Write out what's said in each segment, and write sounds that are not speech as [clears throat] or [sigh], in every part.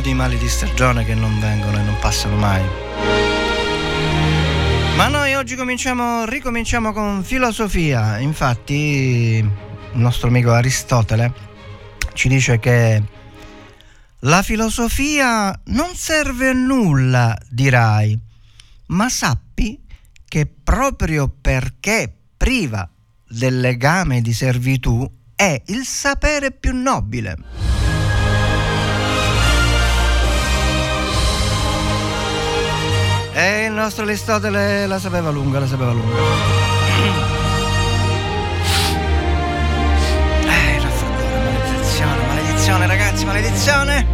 Di mali di stagione che non vengono e non passano mai. Ma noi oggi cominciamo, ricominciamo con filosofia. Infatti, il nostro amico Aristotele ci dice che la filosofia non serve a nulla, dirai ma sappi che proprio perché priva del legame di servitù è il sapere più nobile. E il nostro Aristotele la sapeva lunga, la sapeva lunga. [clears throat] Eh, raffreddore, maledizione, maledizione ragazzi, maledizione!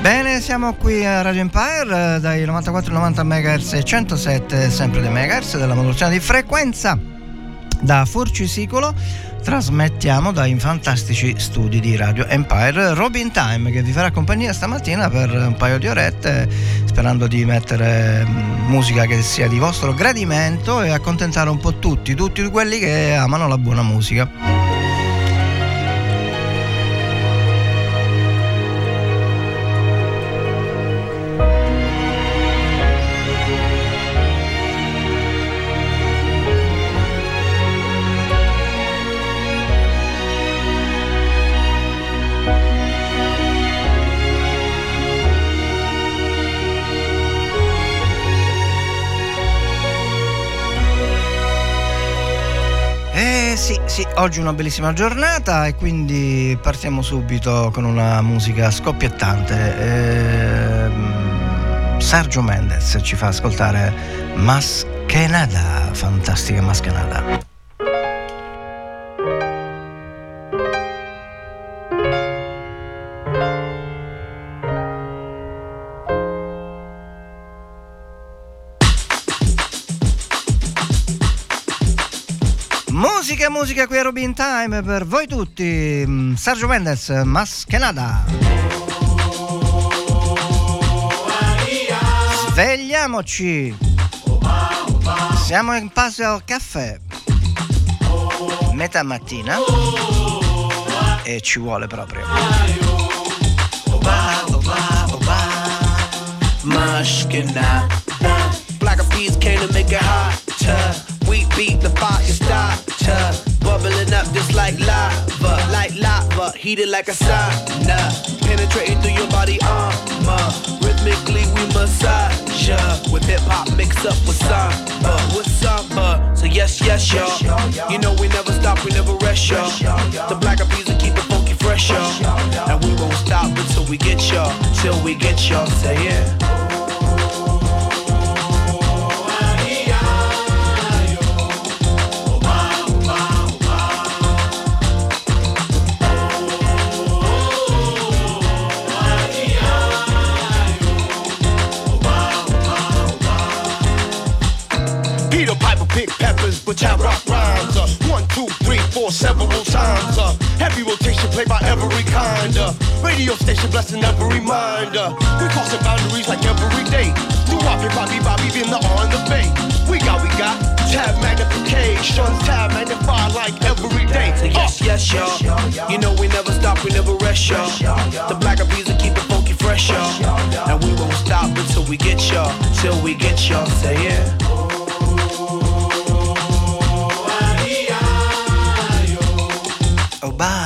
Bene, siamo qui a Radio Empire eh, dai 94-90 MHz e 107 sempre dei MHz della modulazione di frequenza da Forcisicolo trasmettiamo dai fantastici studi di Radio Empire Robin Time che vi farà compagnia stamattina per un paio di orette sperando di mettere mm, musica che sia di vostro gradimento e accontentare un po' tutti, tutti quelli che amano la buona musica. Oggi una bellissima giornata e quindi partiamo subito con una musica scoppiettante. Ehm, Sergio Mendez ci fa ascoltare Maskenada, fantastica Maskenada. Musica qui a Robin Time per voi tutti. Mm, Sergio Mendes, Maschenada. Svegliamoci. Siamo in passo al caffè. Metà mattina. E ci vuole proprio. Maschenada. Black bees came to make it hot. We beat the fire starter. Like lava, like lava. heated like a sauna. Penetrating through your body armor. Rhythmically we massage ya. With hip hop mixed up with samba. With samba. So yes, yes, y'all. You know we never stop, we never rest, y'all. The black peas will keep it funky fresh, y'all. And we won't stop until we get y'all. Till we get y'all. Say yeah. But I rock rhymes. Uh, one, two, three, four, several times. Uh, heavy rotation played by every kind. Uh, radio station blessing every mind. Uh, we crossing boundaries like every day. Do Bobby, Bobby, Bobby, being the on the bay. We got, we got tab magnification, tab magnify like every day. Say yes, yes, y'all. You know we never stop, we never rest, y'all. The black peas will keep it funky fresh, y'all. And we won't stop until we get y'all. Till we get y'all. Say yeah. Oh, bye.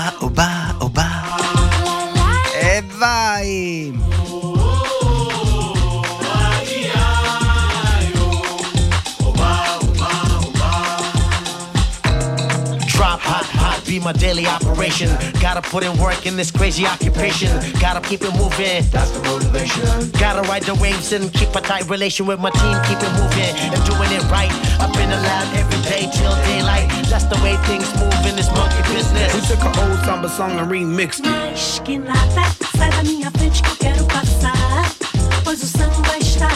Be my daily operation. Gotta put in work in this crazy occupation. Gotta keep it moving. That's the motivation. Gotta ride the waves and keep a tight relation with my team. Keep it moving and doing it right. I've been lab every day till daylight. That's the way things move in this monkey business. We business. took an old samba song and remixed it. Que nada, sai da minha frente que eu quero passar. Pois o samba está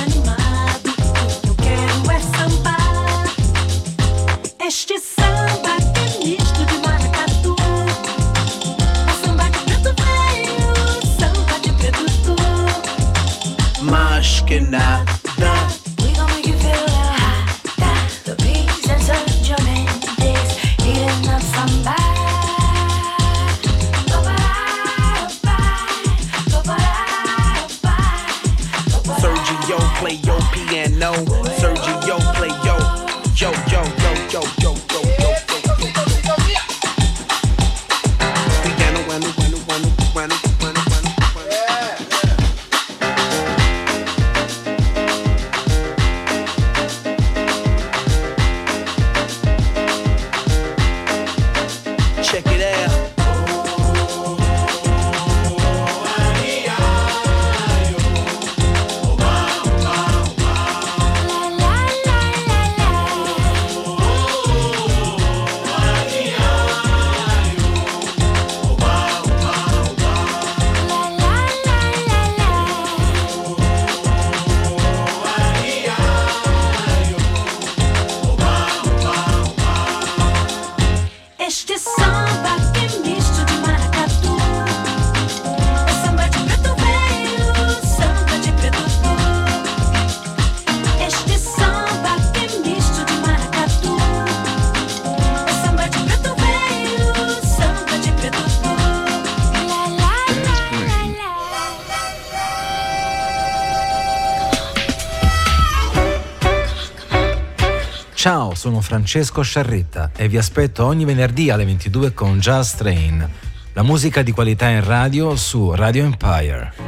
sono Francesco Sciarretta e vi aspetto ogni venerdì alle 22 con Jazz Train, la musica di qualità in radio su Radio Empire.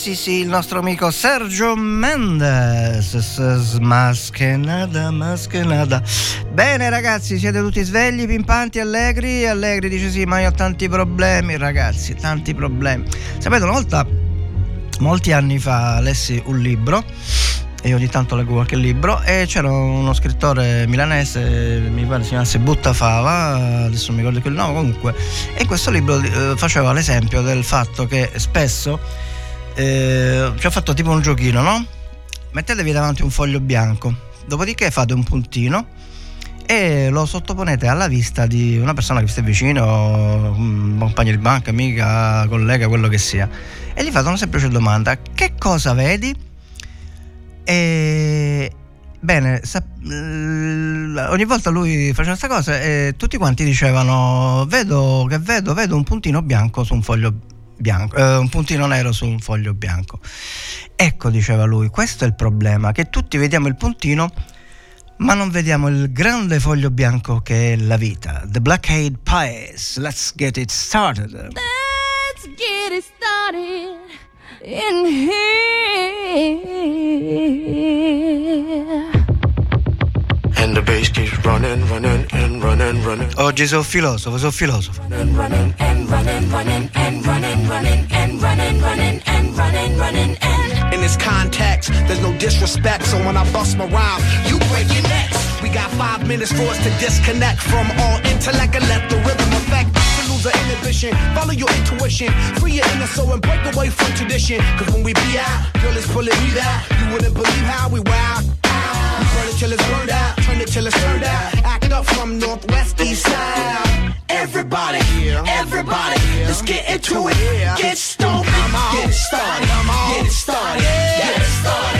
Sì sì, il nostro amico Sergio Mendes. Smaschenada, maschenada. Bene ragazzi, siete tutti svegli, pimpanti, allegri? Allegri dice sì, ma io ho tanti problemi ragazzi, tanti problemi. Sapete, una volta, molti anni fa, lessi un libro e ogni tanto leggo qualche libro e c'era uno scrittore milanese, mi pare si chiamasse Buttafava, adesso non mi ricordo più il nome comunque, e in questo libro eh, faceva l'esempio del fatto che spesso eh, ci ha fatto tipo un giochino, no? Mettetevi davanti un foglio bianco, dopodiché fate un puntino e lo sottoponete alla vista di una persona che vi sta vicino, un compagno di banca, amica, collega, quello che sia, e gli fate una semplice domanda: che cosa vedi? E, Bene, sa- ogni volta lui faceva questa cosa e tutti quanti dicevano vedo che vedo, vedo un puntino bianco su un foglio bianco, eh, un puntino nero su un foglio bianco. Ecco, diceva lui, questo è il problema, che tutti vediamo il puntino ma non vediamo il grande foglio bianco che è la vita. The Black Eyed Pies, let's get it started. Let's get it started in here. And the bass keeps running, running, and running, running. Oggi sono filosofo, sono filosofo. And running and running, running and running, running and running, running and running, running and. In this context, there's no disrespect, so when I bust my rhyme, you break your necks. We got five minutes for us to disconnect from all intellect and let the rhythm affect us to lose our inhibition. Follow your intuition, free your inner soul and break away from tradition. Cause when we be out, girl, it's pulling me out. You wouldn't believe how we wow. Burn it till it's burned out, turn it till it's turned out. Act up from northwest, east side. Everybody, everybody, let's get into it. Get stoked, get it started, get started, get started. Get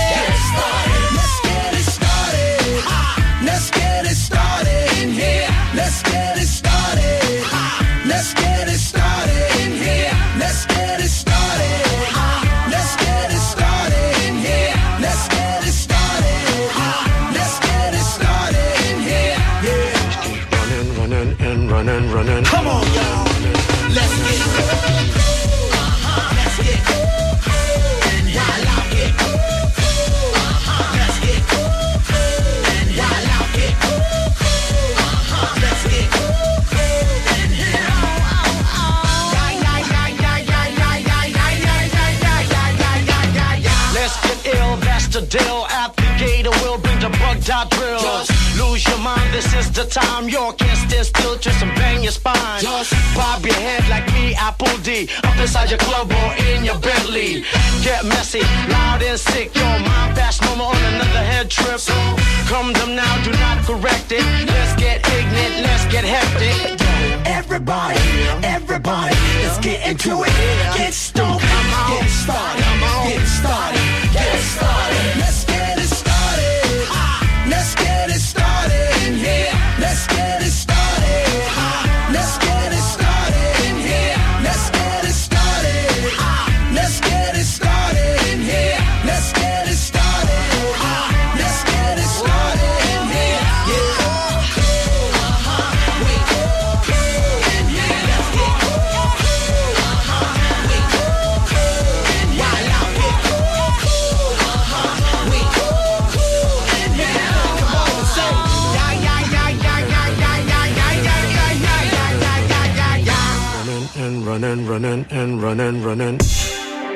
Deal. At the gate, we'll bring the bug dot drills. Lose your mind, this is the time. You can't stand still, twist and bang your spine. Bob your head like me, Apple D. Up inside your club or in your Bentley. Get messy, loud and sick. Your mind fast, no more on another head trip. So Come them now, do not correct it. Let's get ignorant, let's get hectic. Everybody, everybody, let's get into it. Get stoked, get started, get started, running, and running, running.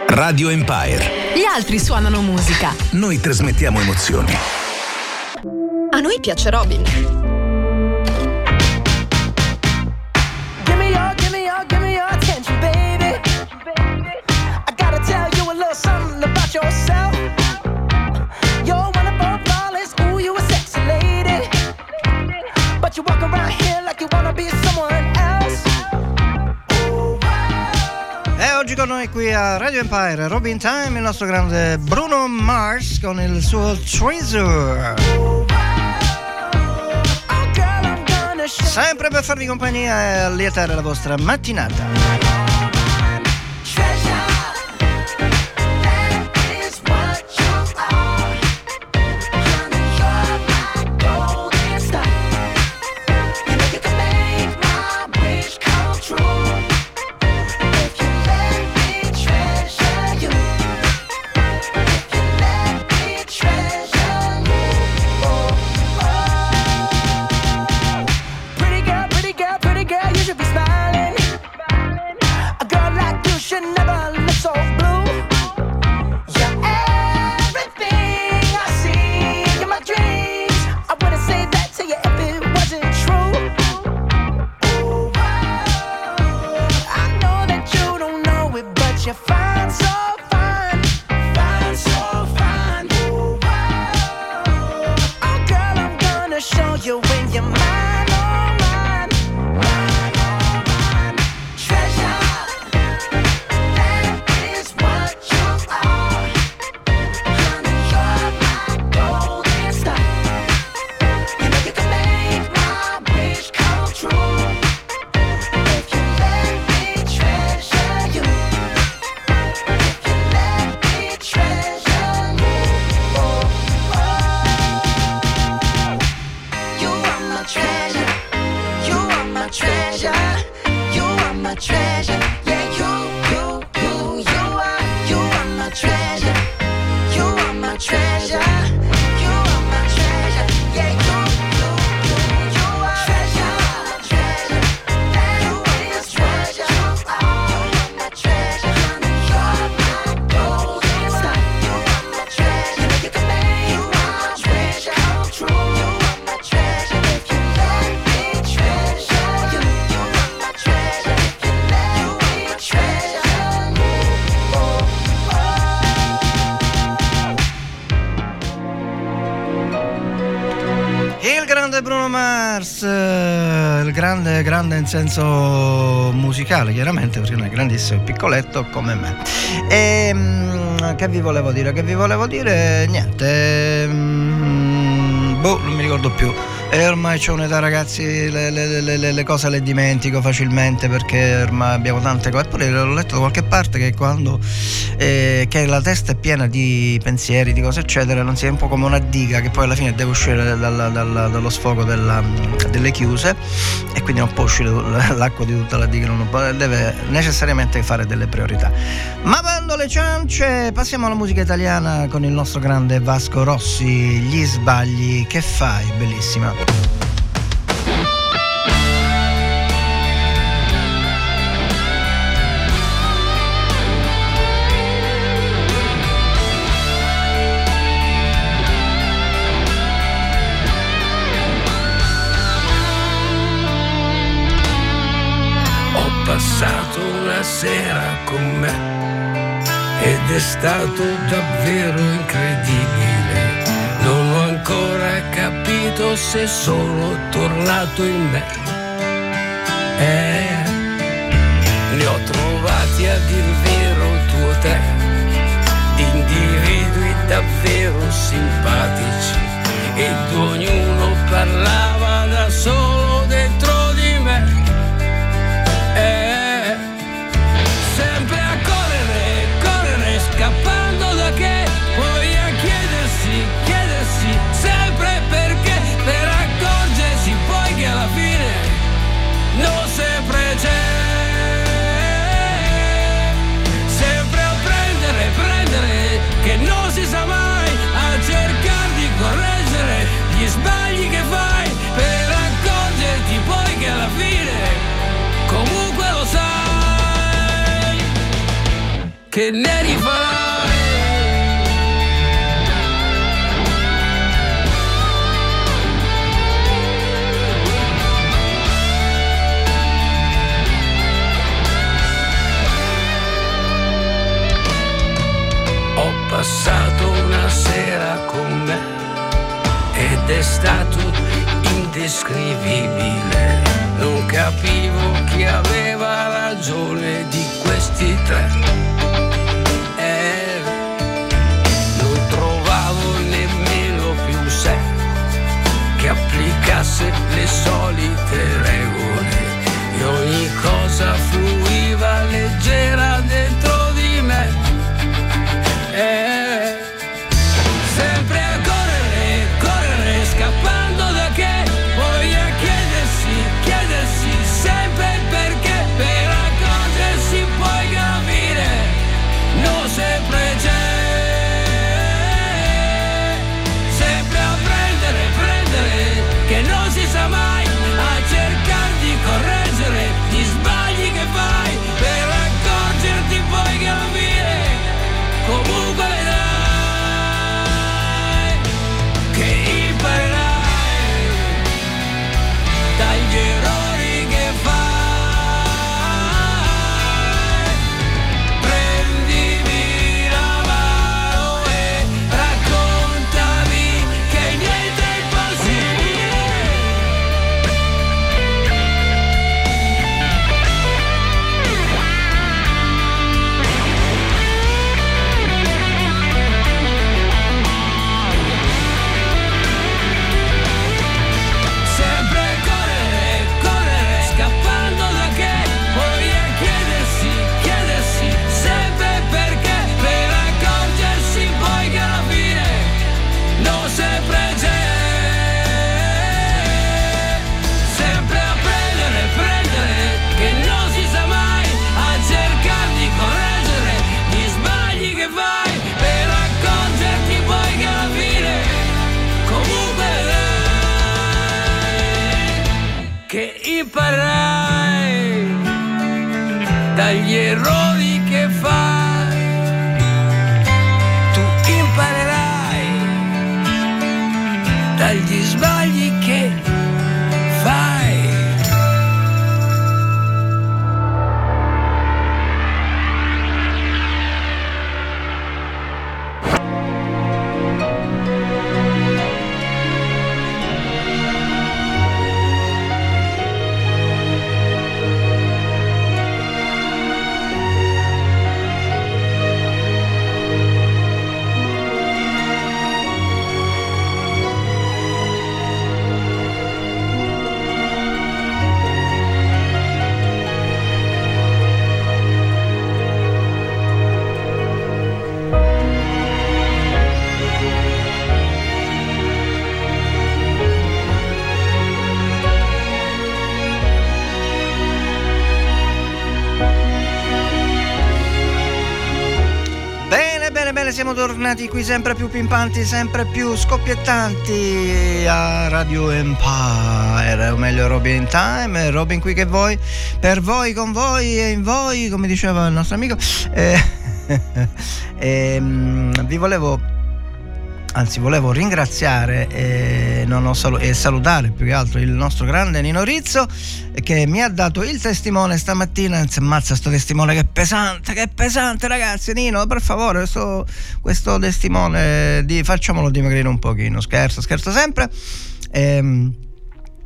Radio Empire. Gli altri suonano musica. Noi trasmettiamo emozioni. A noi piace Robin. Qui a Radio Empire, Robin Time, il nostro grande Bruno Mars con il suo Treasure. Sempre per farvi compagnia e allietare la vostra mattinata. Grande, grande in senso musicale, chiaramente, perché non è grandissimo, è piccoletto come me. E, mm, che vi volevo dire? Che vi volevo dire? Niente. mm, boh, non mi ricordo più. E ormai c'ho un'età, ragazzi, le, le- le- le- cose le dimentico facilmente perché ormai abbiamo tante cose. Eppure l'ho letto da qualche parte che quando eh, che la testa è piena di pensieri, di cose eccetera, non sia un po' come una diga che poi alla fine deve uscire dalla- dalla- dallo sfogo della- delle chiuse e quindi non può uscire [laughs] l'acqua di tutta la diga, non può- deve necessariamente fare delle priorità. Ma bando le ciance, passiamo alla musica italiana con il nostro grande Vasco Rossi, gli sbagli che fai, bellissima. Passato una sera con me ed è stato davvero incredibile. Non ho ancora capito se sono tornato in me. Eh, li ho trovati a dir vero tu o te, individui davvero simpatici ed ognuno parlava da solo che ne rifarai. Ho passato una sera con me ed è stato indescrivibile. Non capivo chi aveva ragione di questi tre. Applicasse le solite regole. E ogni cosa fluiva leggera siamo tornati qui sempre più pimpanti, sempre più scoppiettanti a Radio Empire, o meglio Robin in Time, Robin qui che voi, per voi, con voi e in voi, come diceva il nostro amico. Eh, [laughs] ehm, vi volevo anzi volevo ringraziare e, salu- e, salutare più che altro il nostro grande Nino Rizzo che mi ha dato il testimone stamattina, ammazza sto testimone che è pesante, che è pesante ragazzi Nino per favore questo, questo testimone di, facciamolo dimagrire un pochino, scherzo, scherzo sempre. Ehm,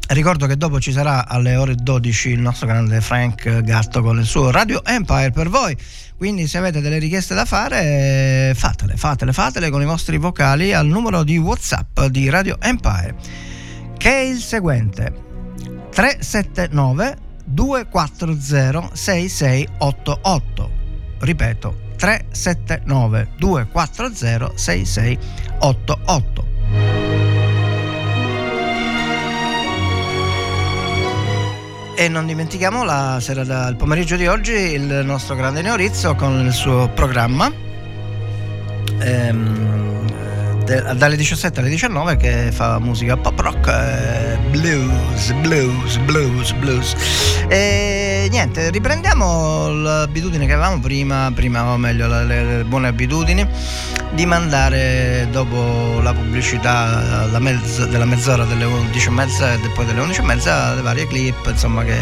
Ricordo che dopo ci sarà alle ore 12 il nostro grande Frank Gatto con il suo Radio Empire per voi. Quindi se avete delle richieste da fare, fatele, fatele, fatele con i vostri vocali al numero di WhatsApp di Radio Empire, che è il seguente 379 240 6688. Ripeto, 379 240 6688. E non dimentichiamo la sera del pomeriggio di oggi il nostro grande Neorizzo con il suo programma. Ehm, dalle 17 alle 19 che fa musica pop rock, eh, blues, blues, blues, blues. E niente, riprendiamo l'abitudine che avevamo prima, prima o meglio le, le buone abitudini di mandare dopo la pubblicità la mezz- della mezz'ora delle 11.30 e poi delle 11.30 le varie clip insomma che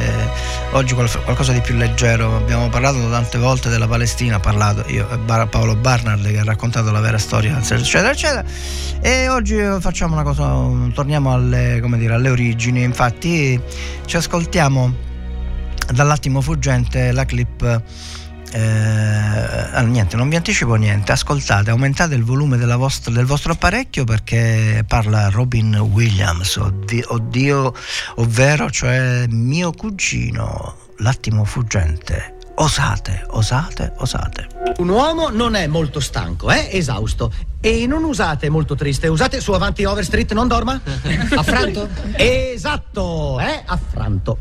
oggi qual- qualcosa di più leggero abbiamo parlato tante volte della Palestina ha parlato io e Paolo Barnard che ha raccontato la vera storia eccetera eccetera e oggi facciamo una cosa torniamo alle, dire, alle origini infatti ci ascoltiamo dall'attimo fuggente la clip eh, niente, non vi anticipo niente, ascoltate, aumentate il volume vostra, del vostro apparecchio perché parla Robin Williams, oddio, oddio, ovvero cioè mio cugino, l'attimo fuggente. Osate, osate, osate. Un uomo non è molto stanco, è esausto. E non usate molto triste, usate su avanti Overstreet non dorma? [laughs] Affranto? esatto, è affranto.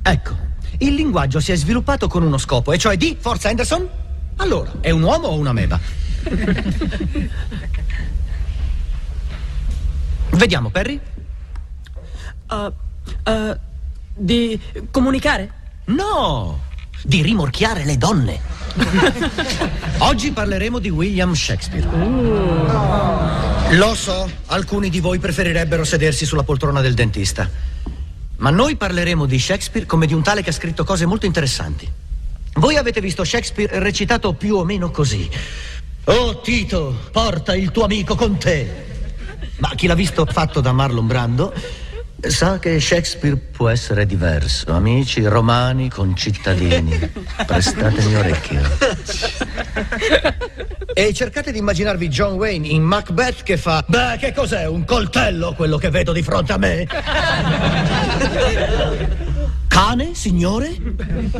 Ecco. Il linguaggio si è sviluppato con uno scopo, e cioè di Forza Anderson? Allora, è un uomo o una meba? [laughs] Vediamo, Perry. Uh, uh, di comunicare? No, di rimorchiare le donne. [laughs] Oggi parleremo di William Shakespeare. Lo so, alcuni di voi preferirebbero sedersi sulla poltrona del dentista. Ma noi parleremo di Shakespeare come di un tale che ha scritto cose molto interessanti. Voi avete visto Shakespeare recitato più o meno così. Oh Tito, porta il tuo amico con te. Ma chi l'ha visto fatto da Marlon Brando sa che Shakespeare può essere diverso. Amici romani concittadini, prestatemi orecchio. E cercate di immaginarvi John Wayne in Macbeth che fa Beh, che cos'è? Un coltello quello che vedo di fronte a me? Cane, signore?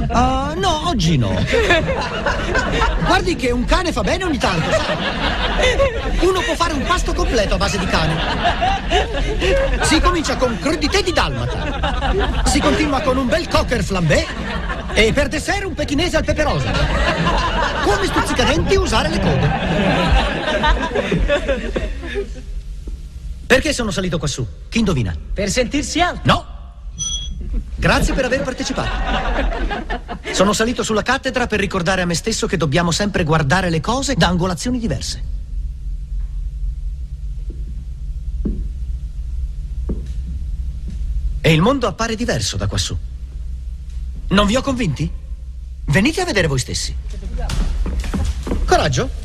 Uh, no, oggi no. Guardi che un cane fa bene ogni tanto, sa? Uno può fare un pasto completo a base di cane. Si comincia con crudité di dalmata. Si continua con un bel cocker flambé e per dessert un pechinese al pepe rosa. Come stuzzicadenti usare le code. Perché sono salito quassù? Chi indovina? Per sentirsi alto. No. Grazie per aver partecipato. Sono salito sulla cattedra per ricordare a me stesso che dobbiamo sempre guardare le cose da angolazioni diverse. E il mondo appare diverso da quassù. Non vi ho convinti? Venite a vedere voi stessi. Coraggio?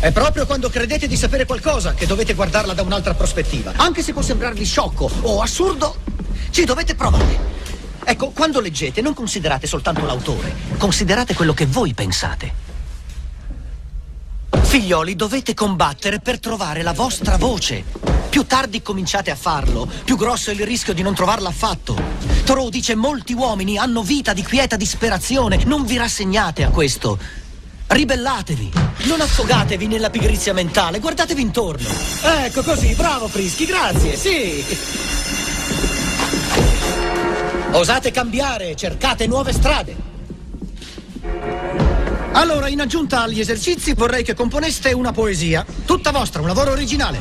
È proprio quando credete di sapere qualcosa che dovete guardarla da un'altra prospettiva. Anche se può sembrarvi sciocco o assurdo, ci dovete provare. Ecco, quando leggete non considerate soltanto l'autore, considerate quello che voi pensate. Figlioli, dovete combattere per trovare la vostra voce. Più tardi cominciate a farlo, più grosso è il rischio di non trovarla affatto. Thoreau dice molti uomini hanno vita di quieta disperazione. Non vi rassegnate a questo. Ribellatevi. Non affogatevi nella pigrizia mentale. Guardatevi intorno. Ecco così, bravo Frischi, grazie, sì. Osate cambiare, cercate nuove strade. Allora, in aggiunta agli esercizi, vorrei che componeste una poesia, tutta vostra, un lavoro originale.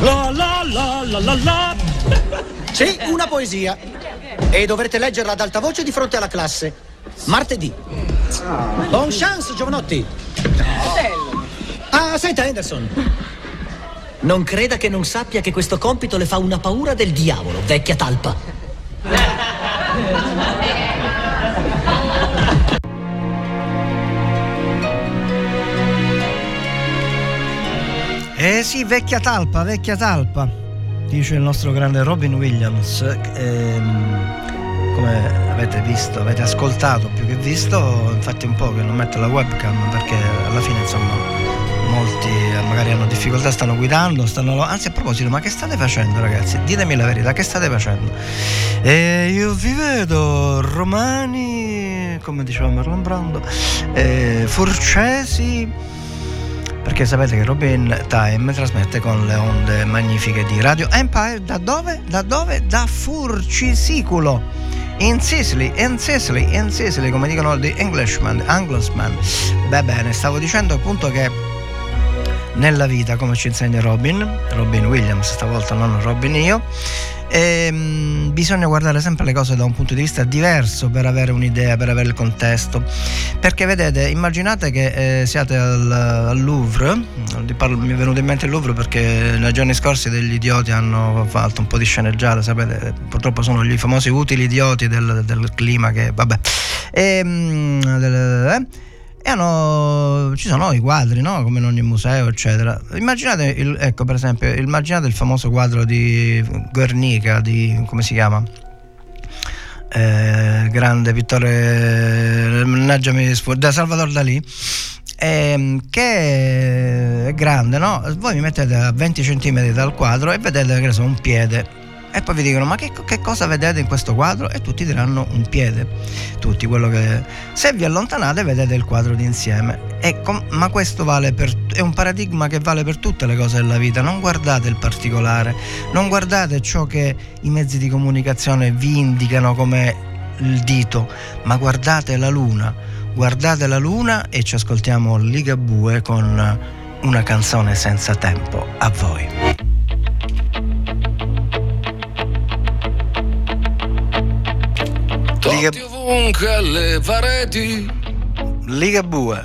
La la la la la la. Sì, una poesia. E dovrete leggerla ad alta voce di fronte alla classe. Martedì. Buon chance, giovanotti. Ah, senta, Anderson. Non creda che non sappia che questo compito le fa una paura del diavolo, vecchia talpa. Eh sì, vecchia talpa, vecchia talpa, dice il nostro grande Robin Williams. Ehm, come avete visto, avete ascoltato più che visto, infatti un po' che non metto la webcam perché alla fine insomma molti eh, magari hanno difficoltà, stanno guidando, stanno... Anzi a proposito, ma che state facendo ragazzi? Ditemi la verità, che state facendo? Eh, io vi vedo romani, come diceva Marlon Brando, eh, furcesi perché sapete che Robin Time trasmette con le onde magnifiche di Radio Empire da dove? Da dove? Da Furcisiculo in Sicily, in Sicily, in Sicily, come dicono gli Englishman, Anglosman. Beh bene, stavo dicendo appunto che nella vita, come ci insegna Robin, Robin Williams, stavolta non Robin io, ehm, bisogna guardare sempre le cose da un punto di vista diverso per avere un'idea, per avere il contesto. Perché vedete, immaginate che eh, siate al, al Louvre, parlo, mi è venuto in mente il Louvre perché nei giorni scorsi degli idioti hanno fatto un po' di sceneggiata, sapete, purtroppo sono gli famosi utili idioti del, del clima che, vabbè. Ehm, eh, e hanno, ci sono i quadri, no? come in ogni museo, eccetera. Immaginate, il, ecco per esempio, immaginate il famoso quadro di Guernica, di, come si chiama? Eh, grande pittore, mannaggiami, da Salvador Dalì, eh, che è grande, no? Voi mi mettete a 20 cm dal quadro e vedete che so, un piede e poi vi dicono ma che, che, cosa vedete in questo quadro? E tutti diranno un piede. Tutti quello che se vi allontanate vedete il quadro d'insieme. Com- ma questo vale per è un paradigma che vale per tutte le cose della vita. Non guardate il particolare non guardate ciò che i mezzi di comunicazione vi indicano come il dito ma guardate la luna. Guardate la luna e ci ascoltiamo Ligabue con una canzone senza tempo a voi Liga... ovunque alle pareti. Ligabue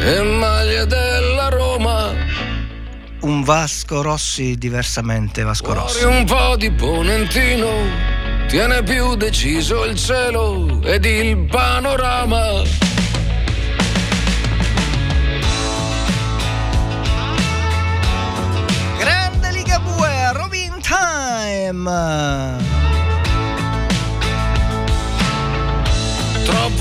e maglie della Roma. Un Vasco Rossi diversamente Vasco Rossi. Fuori un po' di ponentino tiene più deciso il cielo ed il panorama. Grande Ligabue Robin Time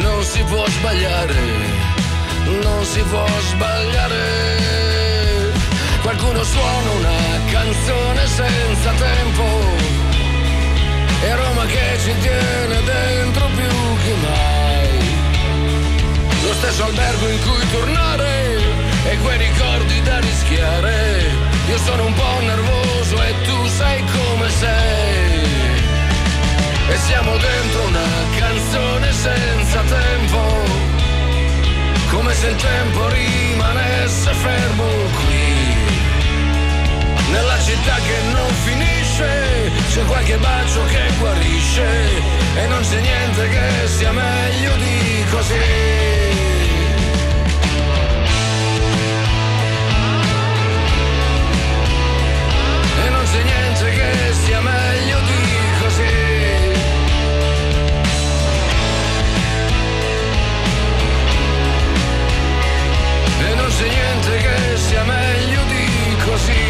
non si può sbagliare, non si può sbagliare. Qualcuno suona una canzone senza tempo e Roma che ci tiene dentro più che mai. Lo stesso albergo in cui tornare se il tempo rimanesse fermo qui. Nella città che non finisce, c'è qualche bacio che guarisce. E non c'è niente che sia meglio di così. Così.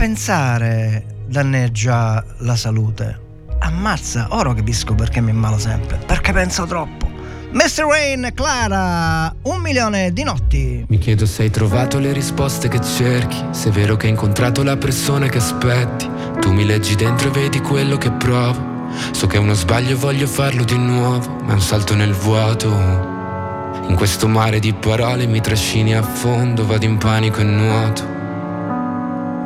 Pensare danneggia la salute. Ammazza, ora capisco perché mi ammalo sempre, perché penso troppo. Mr. Rain, Clara, un milione di notti. Mi chiedo se hai trovato le risposte che cerchi, se è vero che hai incontrato la persona che aspetti. Tu mi leggi dentro e vedi quello che provo. So che è uno sbaglio e voglio farlo di nuovo, ma è un salto nel vuoto. In questo mare di parole mi trascini a fondo, vado in panico e nuoto.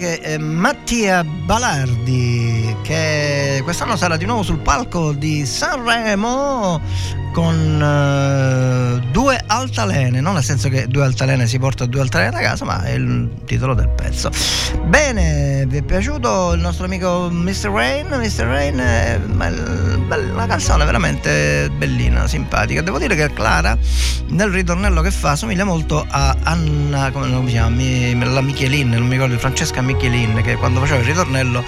eh, Mattia Balardi, che quest'anno sarà di nuovo sul palco di Sanremo con eh, due altalene, non nel senso che due altalene si porta due altalene da casa, ma è il titolo del pezzo. Bene, vi è piaciuto il nostro amico Mr. Rain? Mr. Rain è bel- una canzone veramente bellina, simpatica. Devo dire che Clara nel ritornello che fa somiglia molto a Anna, come si chiama? La Michelin, non mi ricordo, Francesca Michelin, che quando faceva il ritornello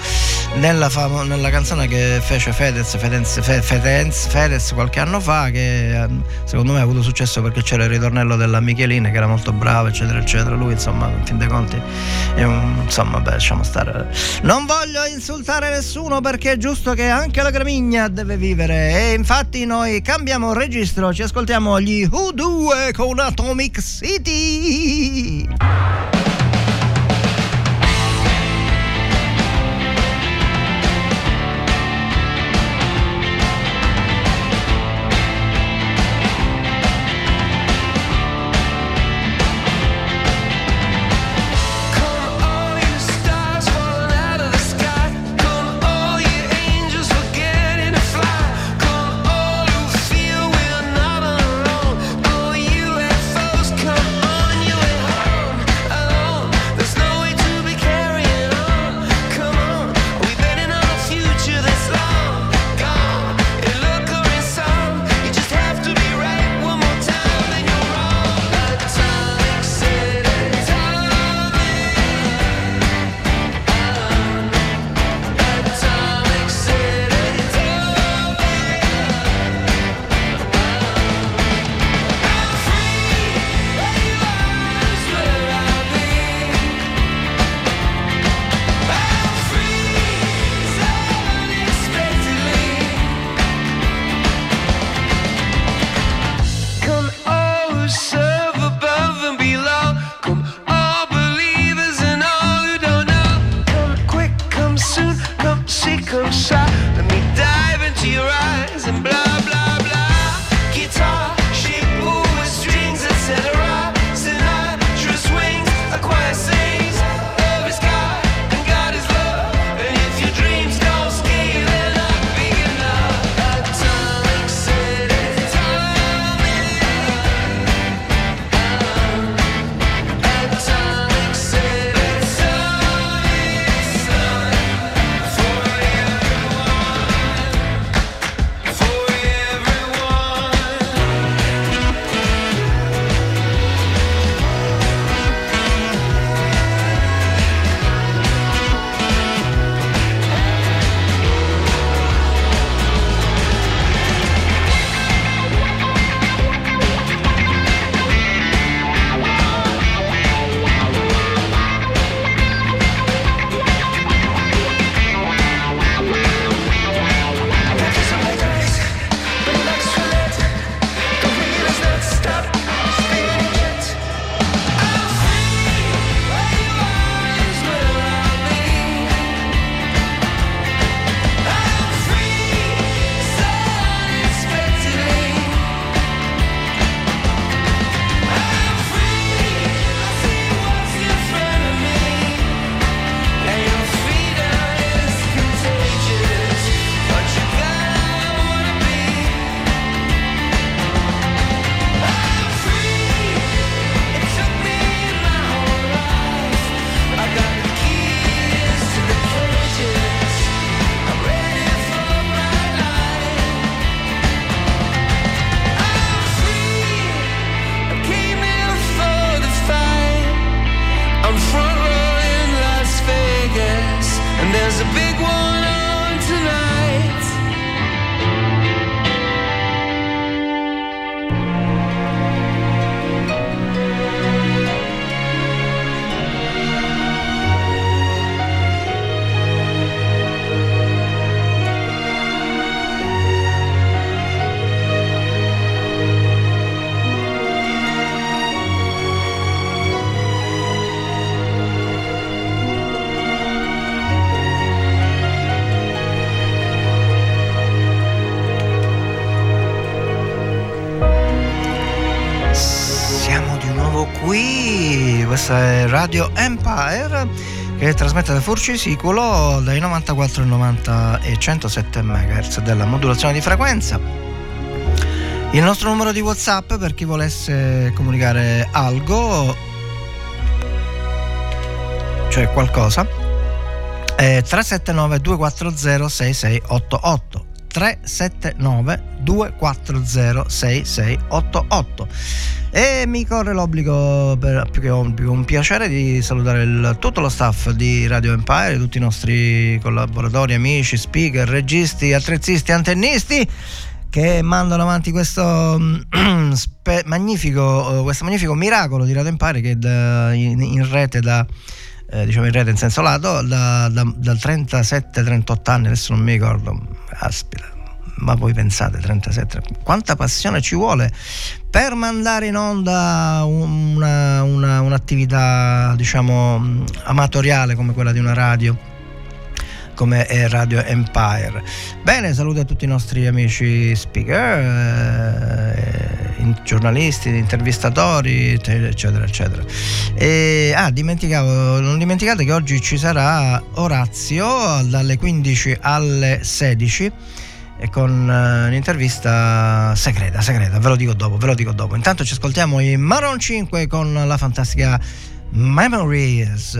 nella, famo- nella canzone che fece Fedez, Fedez, Fe- Fedez, Fedez qualche anno fa, che ehm, secondo me ha avuto successo perché c'era il ritornello della Michelin che era molto bravo, eccetera, eccetera. Lui, insomma, in fin dei conti, è un- insomma, beh, lasciamo stare. Non voglio insultare nessuno perché è giusto che anche la gramigna deve vivere. E infatti noi cambiamo registro, ci ascoltiamo gli U2 con Atomic City. Trasmette da Furcisicolo dai 94 ai 90 e 107 MHz della modulazione di frequenza. Il nostro numero di WhatsApp per chi volesse comunicare algo, cioè qualcosa, è 379 240 6688. 379 240 6688 e mi corre l'obbligo per, più che obbligo un piacere di salutare il, tutto lo staff di Radio Empire tutti i nostri collaboratori amici speaker registi attrezzisti antennisti che mandano avanti questo [clears throat] spe, magnifico, questo magnifico miracolo di Radio Empire che da, in, in rete da eh, diciamo in rete in senso lato da, da, dal 37-38 anni adesso non mi ricordo aspetta ma voi pensate 37 quanta passione ci vuole per mandare in onda una, una, un'attività diciamo amatoriale come quella di una radio come è Radio Empire. Bene, saluto a tutti i nostri amici speaker, eh, giornalisti, intervistatori, eccetera, eccetera. E, ah, dimenticavo, non dimenticate che oggi ci sarà Orazio dalle 15 alle 16 e con uh, un'intervista segreta, segreta, ve lo dico dopo, ve lo dico dopo. Intanto ci ascoltiamo i Maroon 5 con la fantastica Memories.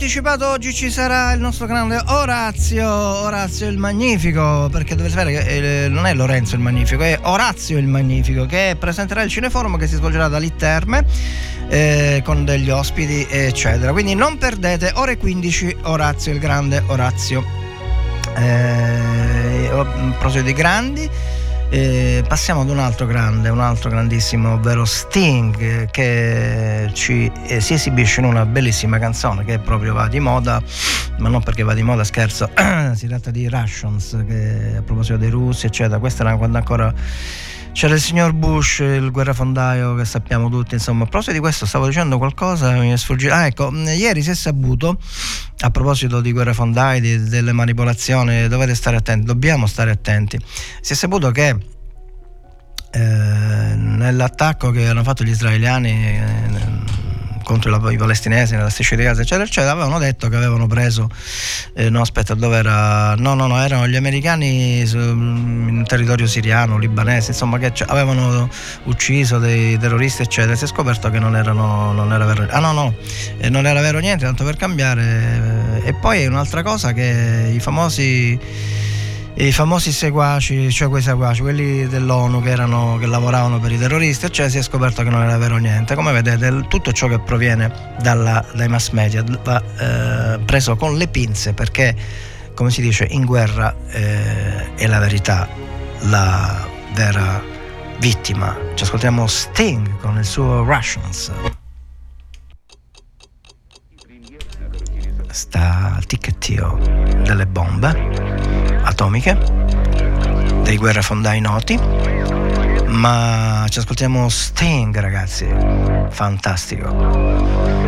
anticipato, oggi ci sarà il nostro grande Orazio, Orazio il Magnifico, perché dovete sapere che eh, non è Lorenzo il Magnifico, è Orazio il Magnifico, che presenterà il Cineforum che si svolgerà da Litterme eh, con degli ospiti, eccetera. Quindi non perdete, ore 15, Orazio il grande Orazio. Eh, a proposito di grandi, eh, passiamo ad un altro grande, un altro grandissimo, ovvero Sting, che ci, eh, si esibisce in una bellissima canzone che proprio va di moda, ma non perché va di moda, scherzo, [clears throat] si tratta di Russians, che a proposito dei russi, eccetera. Questa era quando ancora c'era il signor Bush, il guerrafondaio che sappiamo tutti, insomma. A proposito di questo stavo dicendo qualcosa, mi è sfuggito. Ah, ecco, ieri si è saputo, a proposito di guerrafondai, di, delle manipolazioni, dovete stare attenti, dobbiamo stare attenti. Si è saputo che eh, nell'attacco che hanno fatto gli israeliani eh, contro i palestinesi nella striscia di Gaza, eccetera, eccetera, avevano detto che avevano preso, eh, no aspetta, dove era? No, no, no, erano gli americani su, in territorio siriano, libanese, insomma, che avevano ucciso dei terroristi, eccetera. Si è scoperto che non, erano, non era vero. Ah no, no, eh, non era vero niente, tanto per cambiare. E poi un'altra cosa che i famosi i famosi seguaci, cioè quei seguaci, quelli dell'ONU che, erano, che lavoravano per i terroristi, cioè si è scoperto che non era vero niente. Come vedete, tutto ciò che proviene dalla, dai mass media va eh, preso con le pinze perché, come si dice, in guerra eh, è la verità, la vera vittima. Ci ascoltiamo Sting con il suo Russians. Sta al ticchettio delle bombe atomiche, dei guerrafondai noti, ma ci ascoltiamo Sting ragazzi, fantastico.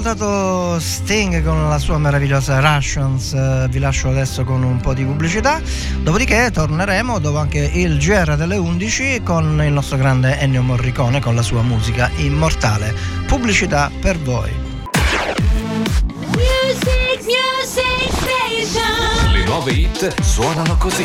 Ascoltato Sting con la sua meravigliosa Russians, eh, vi lascio adesso con un po' di pubblicità, dopodiché torneremo dopo anche il GR delle 11 con il nostro grande Ennio Morricone con la sua musica immortale. Pubblicità per voi. Music, music. Le nuove hit suonano così.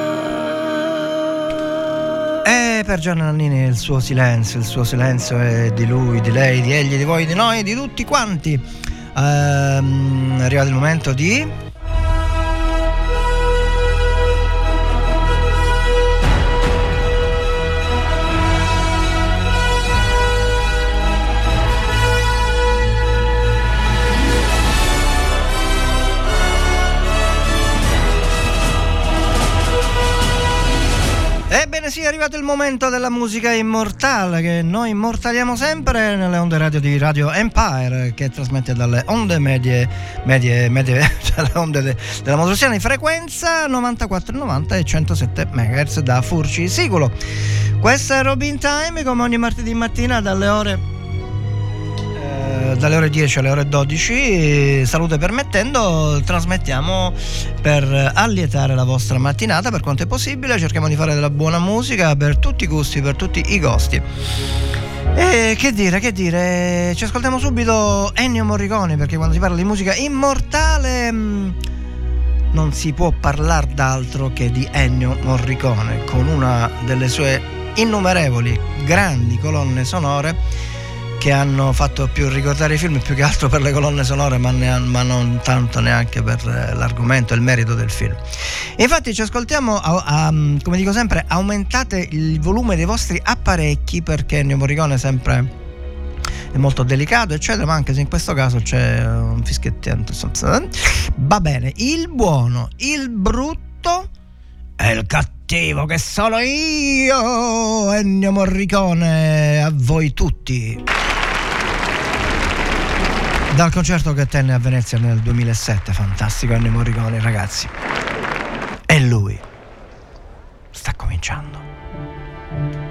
E per Gianna Nannini il suo silenzio, il suo silenzio è di lui, di lei, di egli, di voi, di noi, di tutti quanti. Ehm, è arrivato il momento di... sì, è arrivato il momento della musica immortale che noi immortaliamo sempre nelle onde radio di Radio Empire che trasmette dalle onde medie, medie, medie [laughs] dalle onde de- della modulazione di frequenza 94,90 e 107 MHz da Furci Siculo. Questa è Robin Time come ogni martedì mattina dalle ore dalle ore 10 alle ore 12, salute permettendo, trasmettiamo per allietare la vostra mattinata per quanto è possibile, cerchiamo di fare della buona musica per tutti i gusti, per tutti i costi. E che dire, che dire, ci ascoltiamo subito Ennio Morricone perché quando si parla di musica immortale mh, non si può parlare d'altro che di Ennio Morricone con una delle sue innumerevoli grandi colonne sonore che hanno fatto più ricordare i film più che altro per le colonne sonore ma, ne ma non tanto neanche per eh, l'argomento e il merito del film. Infatti ci ascoltiamo a- a- come dico sempre aumentate il volume dei vostri apparecchi perché Ennio Morricone è sempre è molto delicato eccetera ma anche se in questo caso c'è un fischiettino insomma, va bene il buono il brutto e il cattivo che sono io Ennio Morricone a voi tutti Dal concerto che tenne a Venezia nel 2007, fantastico Ennio Morricone, ragazzi. E lui sta cominciando.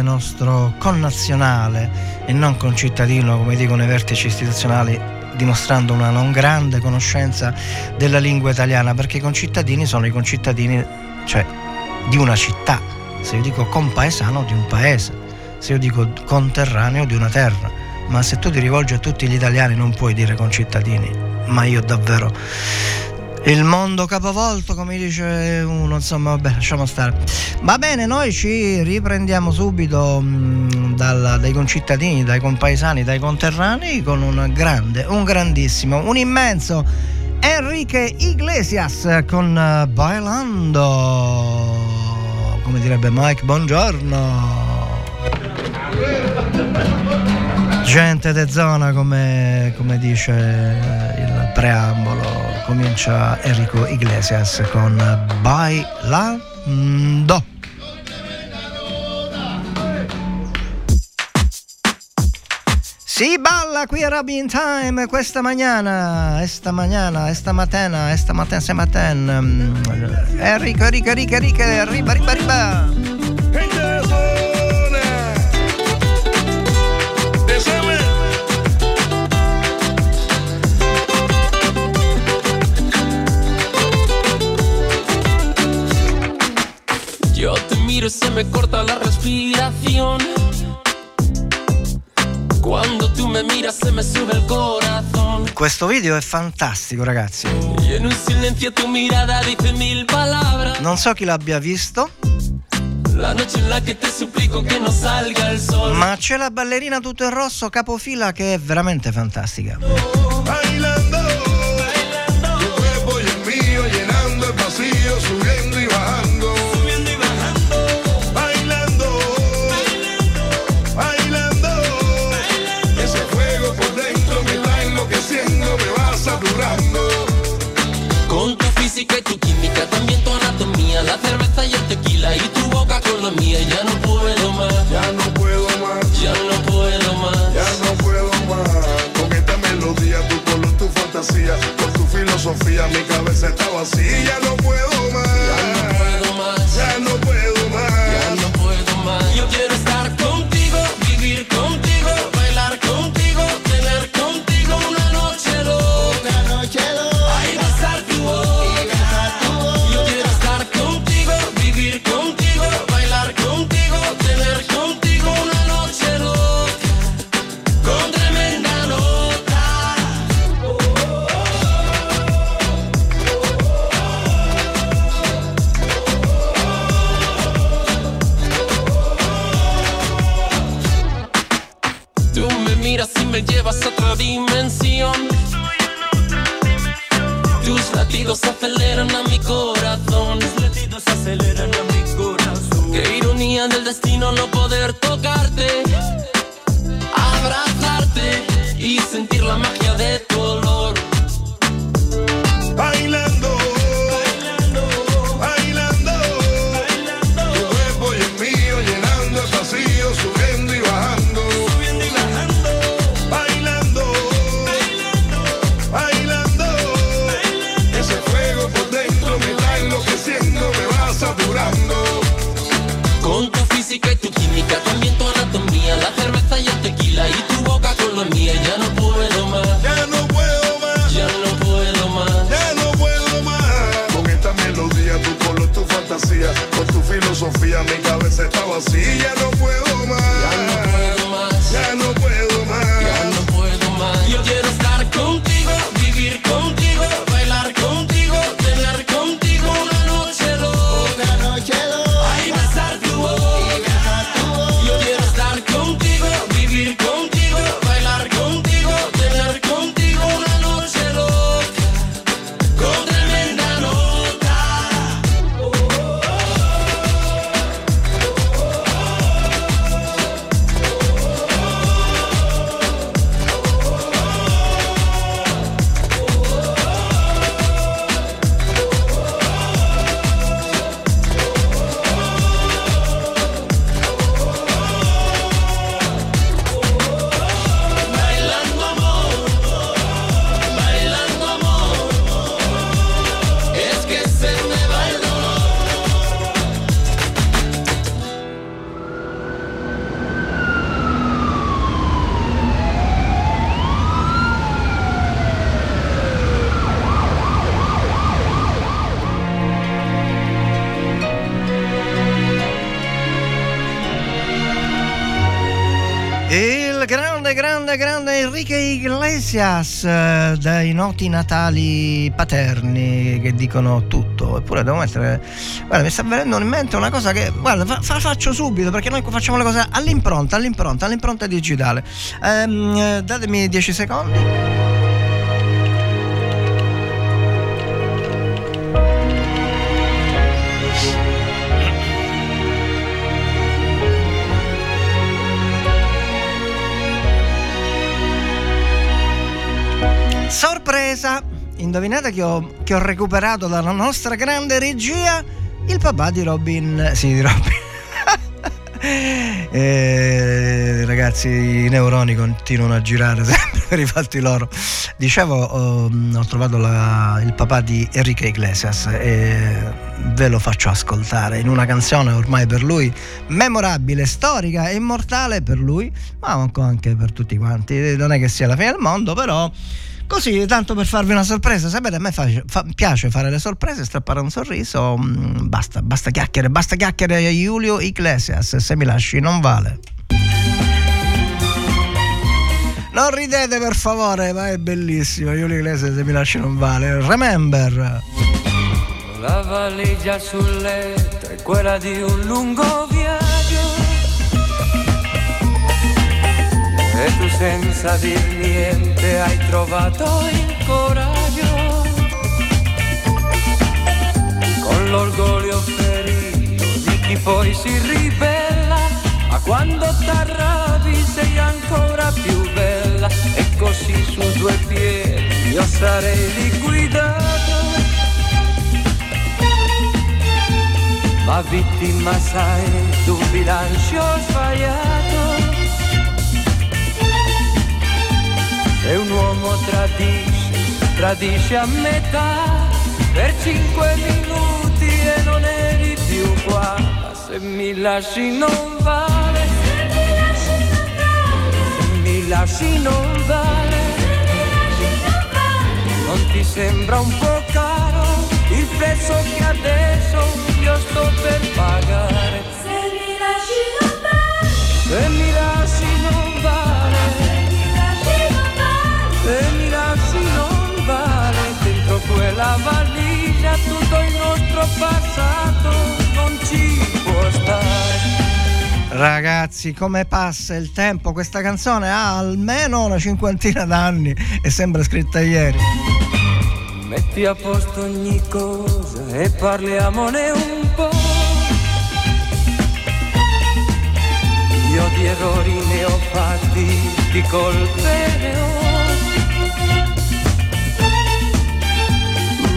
L'immortale nostro connazionale e non concittadino, come dicono i vertici istituzionali, dimostrando una non grande conoscenza della lingua italiana, perché i concittadini sono i concittadini, cioè, di una città. Se io dico compaesano di un paese, se io dico conterraneo di una terra, ma se tu ti rivolgi a tutti gli italiani non puoi dire concittadini, ma io davvero il mondo capovolto, come dice uno, insomma, vabbè, lasciamo stare. Va bene, noi ci riprendiamo subito mh, dal- dai concittadini, dai compaesani, dai conterranei con un grande, un grandissimo, un immenso Enrique Iglesias con eh, Bailando, come direbbe Mike, buongiorno. Gente de zona, come, come dice il preambolo, comincia Enrico Iglesias con Bailando. Si balla qui a Robin Time questa mañana, esta mañana, esta mattina, esta mattina, esta mattina. Mm, Enrico, Enrico, Enrico, Enrico, arriba, arriba, arriba. Miro y se me corta la respiración. Cuando tú me miras se me sube el corazón. Questo video è fantastico, ragazzi. Tu. Non so chi l'abbia visto, ma c'è la ballerina tutto in rosso capofila che è veramente fantastica. física y tu química, también tu anatomía, la cerveza y el tequila y tu boca con la mía. Ya no puedo más, ya no puedo más, ya no puedo más, ya no puedo más. Con esta melodía, tu color, tu fantasía, con tu filosofía, mi cabeza está vacía. Iglesias eh, dai noti natali paterni che dicono tutto. Eppure devo mettere. Guarda, mi sta venendo in mente una cosa che. Guarda, fa- fa- faccio subito perché noi facciamo le cose all'impronta, all'impronta, all'impronta digitale. Ehm, eh, datemi 10 secondi. Sorpresa! Indovinate che ho, che ho recuperato dalla nostra grande regia il papà di Robin. Sì, di Robin. [laughs] Eh, ragazzi, i neuroni continuano a girare [laughs] sempre per i fatti loro. Dicevo, ho, ho trovato la- il papà di Enrique Iglesias e ve lo faccio ascoltare in una canzone ormai per lui memorabile, storica e immortale per lui, ma anche per tutti quanti. Non è che sia la fine del mondo, però. Così, tanto per farvi una sorpresa, sapete, a me fa- fa- piace fare le sorprese, strappare un sorriso, mm, basta, basta chiacchiere, basta chiacchiere Giulio Iglesias, se mi lasci non vale. Non ridete per favore, ma è bellissimo, Giulio Iglesias se mi lasci non vale. Remember. La valigia sul letto è quella di un lungo viaggio. E tu senza dir niente hai trovato il coraggio. Con l'orgoglio ferito di chi poi si ribella. Ma quando t'arrabbi sei ancora più bella. E così su due piedi io sarei liquidato. ma vittima sai d'un bilancio sbagliato. Se un uomo tradisce, tradisce a metà per cinque minuti e non eri più qua. Ma se mi lasci non vale, se mi lasci non vale, non ti sembra un po' caro il prezzo che adesso io sto per pagare? Se mi lasci non vale, Se mi lasci dentro quella valigia tutto il nostro passato non ci può stare. Ragazzi, come passa il tempo? Questa canzone ha almeno una cinquantina d'anni e sembra scritta ieri. Metti a posto ogni cosa e parliamone un po'. Io di errori ne ho fatti, di colpe ne ho.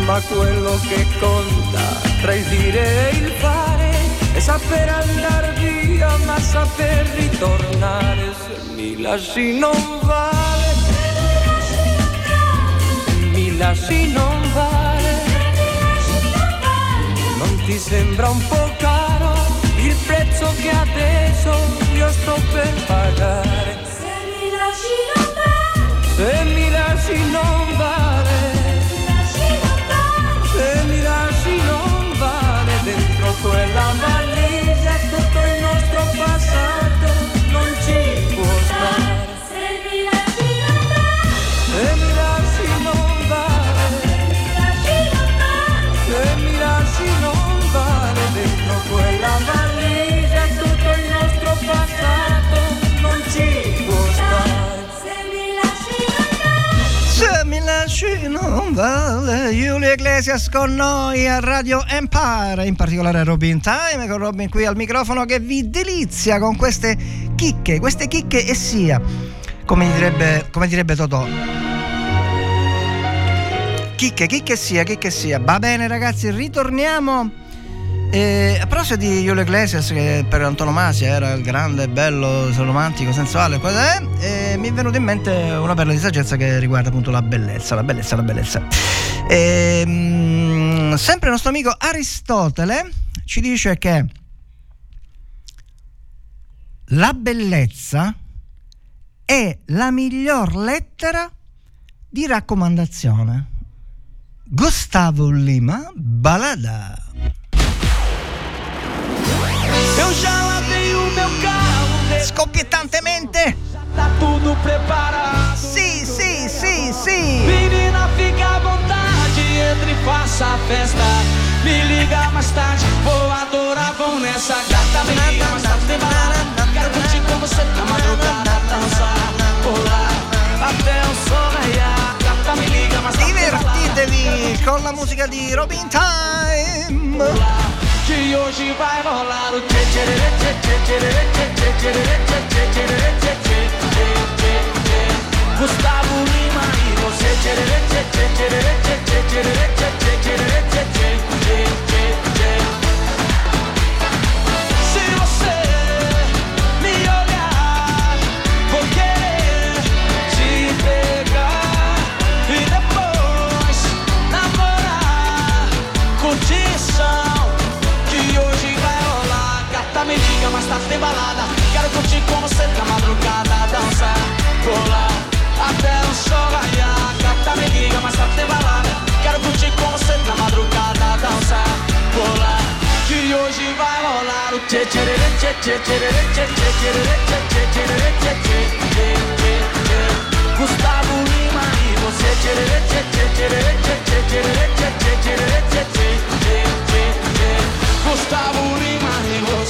Ma quello che conta tra il dire e il fare è saper andare via, ma saper ritornare. Se mi lasci non vale, mi lasci non vale. Non ti sembra un po' caro il prezzo che adesso io sto per pagare? Se mi lasci non vale, Se mi lasci non vale, vale Giulio Iglesias con noi a Radio Empire In particolare Robin Time Con Robin qui al microfono che vi delizia Con queste chicche Queste chicche e sia Come direbbe, come direbbe Totò. Chicche, chicche e sia, chicche e sia. Va bene ragazzi, ritorniamo eh, a proposito di Giulio Iglesias che per antonomasia era il grande, bello, romantico, sensuale, cosa è, mi è venuta in mente una perla di saggezza che riguarda appunto la bellezza, la bellezza, la bellezza. Ehm, sempre il nostro amico Aristotele ci dice che la bellezza è la miglior lettera di raccomandazione. Gustavo Lima Balada. Eu já lavei o meu carro, Scoppiettantemente. tá tudo preparado. Sì, sì, sì, sì. Menina, fica à vontade, entre e faça a festa. Me liga mais tarde, vou adorar, vão nessa gata. Me liga mais tarde, tem balada. Quero curtir com você na madrugada, dançar, pular, até o sol raiar. Gata, me liga mais tarde. Divertitevi con la musica di Robin Time. Que hoje vai rolar o tchê tchê tchê tchê tchê tchê tchê tchê tchê tchê Gustavo Lima e você tchê tchê tchê tchê tchê tchê tchê tchê tchê tchê tá tem balada. Quero curtir com você na madrugada, dançar, rolar até o sol raiar. Gata me liga, mas tá tem balada. Quero curtir com você na madrugada, dançar, rolar. Que hoje vai rolar o tchê tchê tchê tchê tchê tchê tchê tchê tchê tchê Gustavo Lima e você tchê tchê tchê tchê tchê tchê tchê tchê tchê tchê tchê tchê tchê Gustavo Lima e você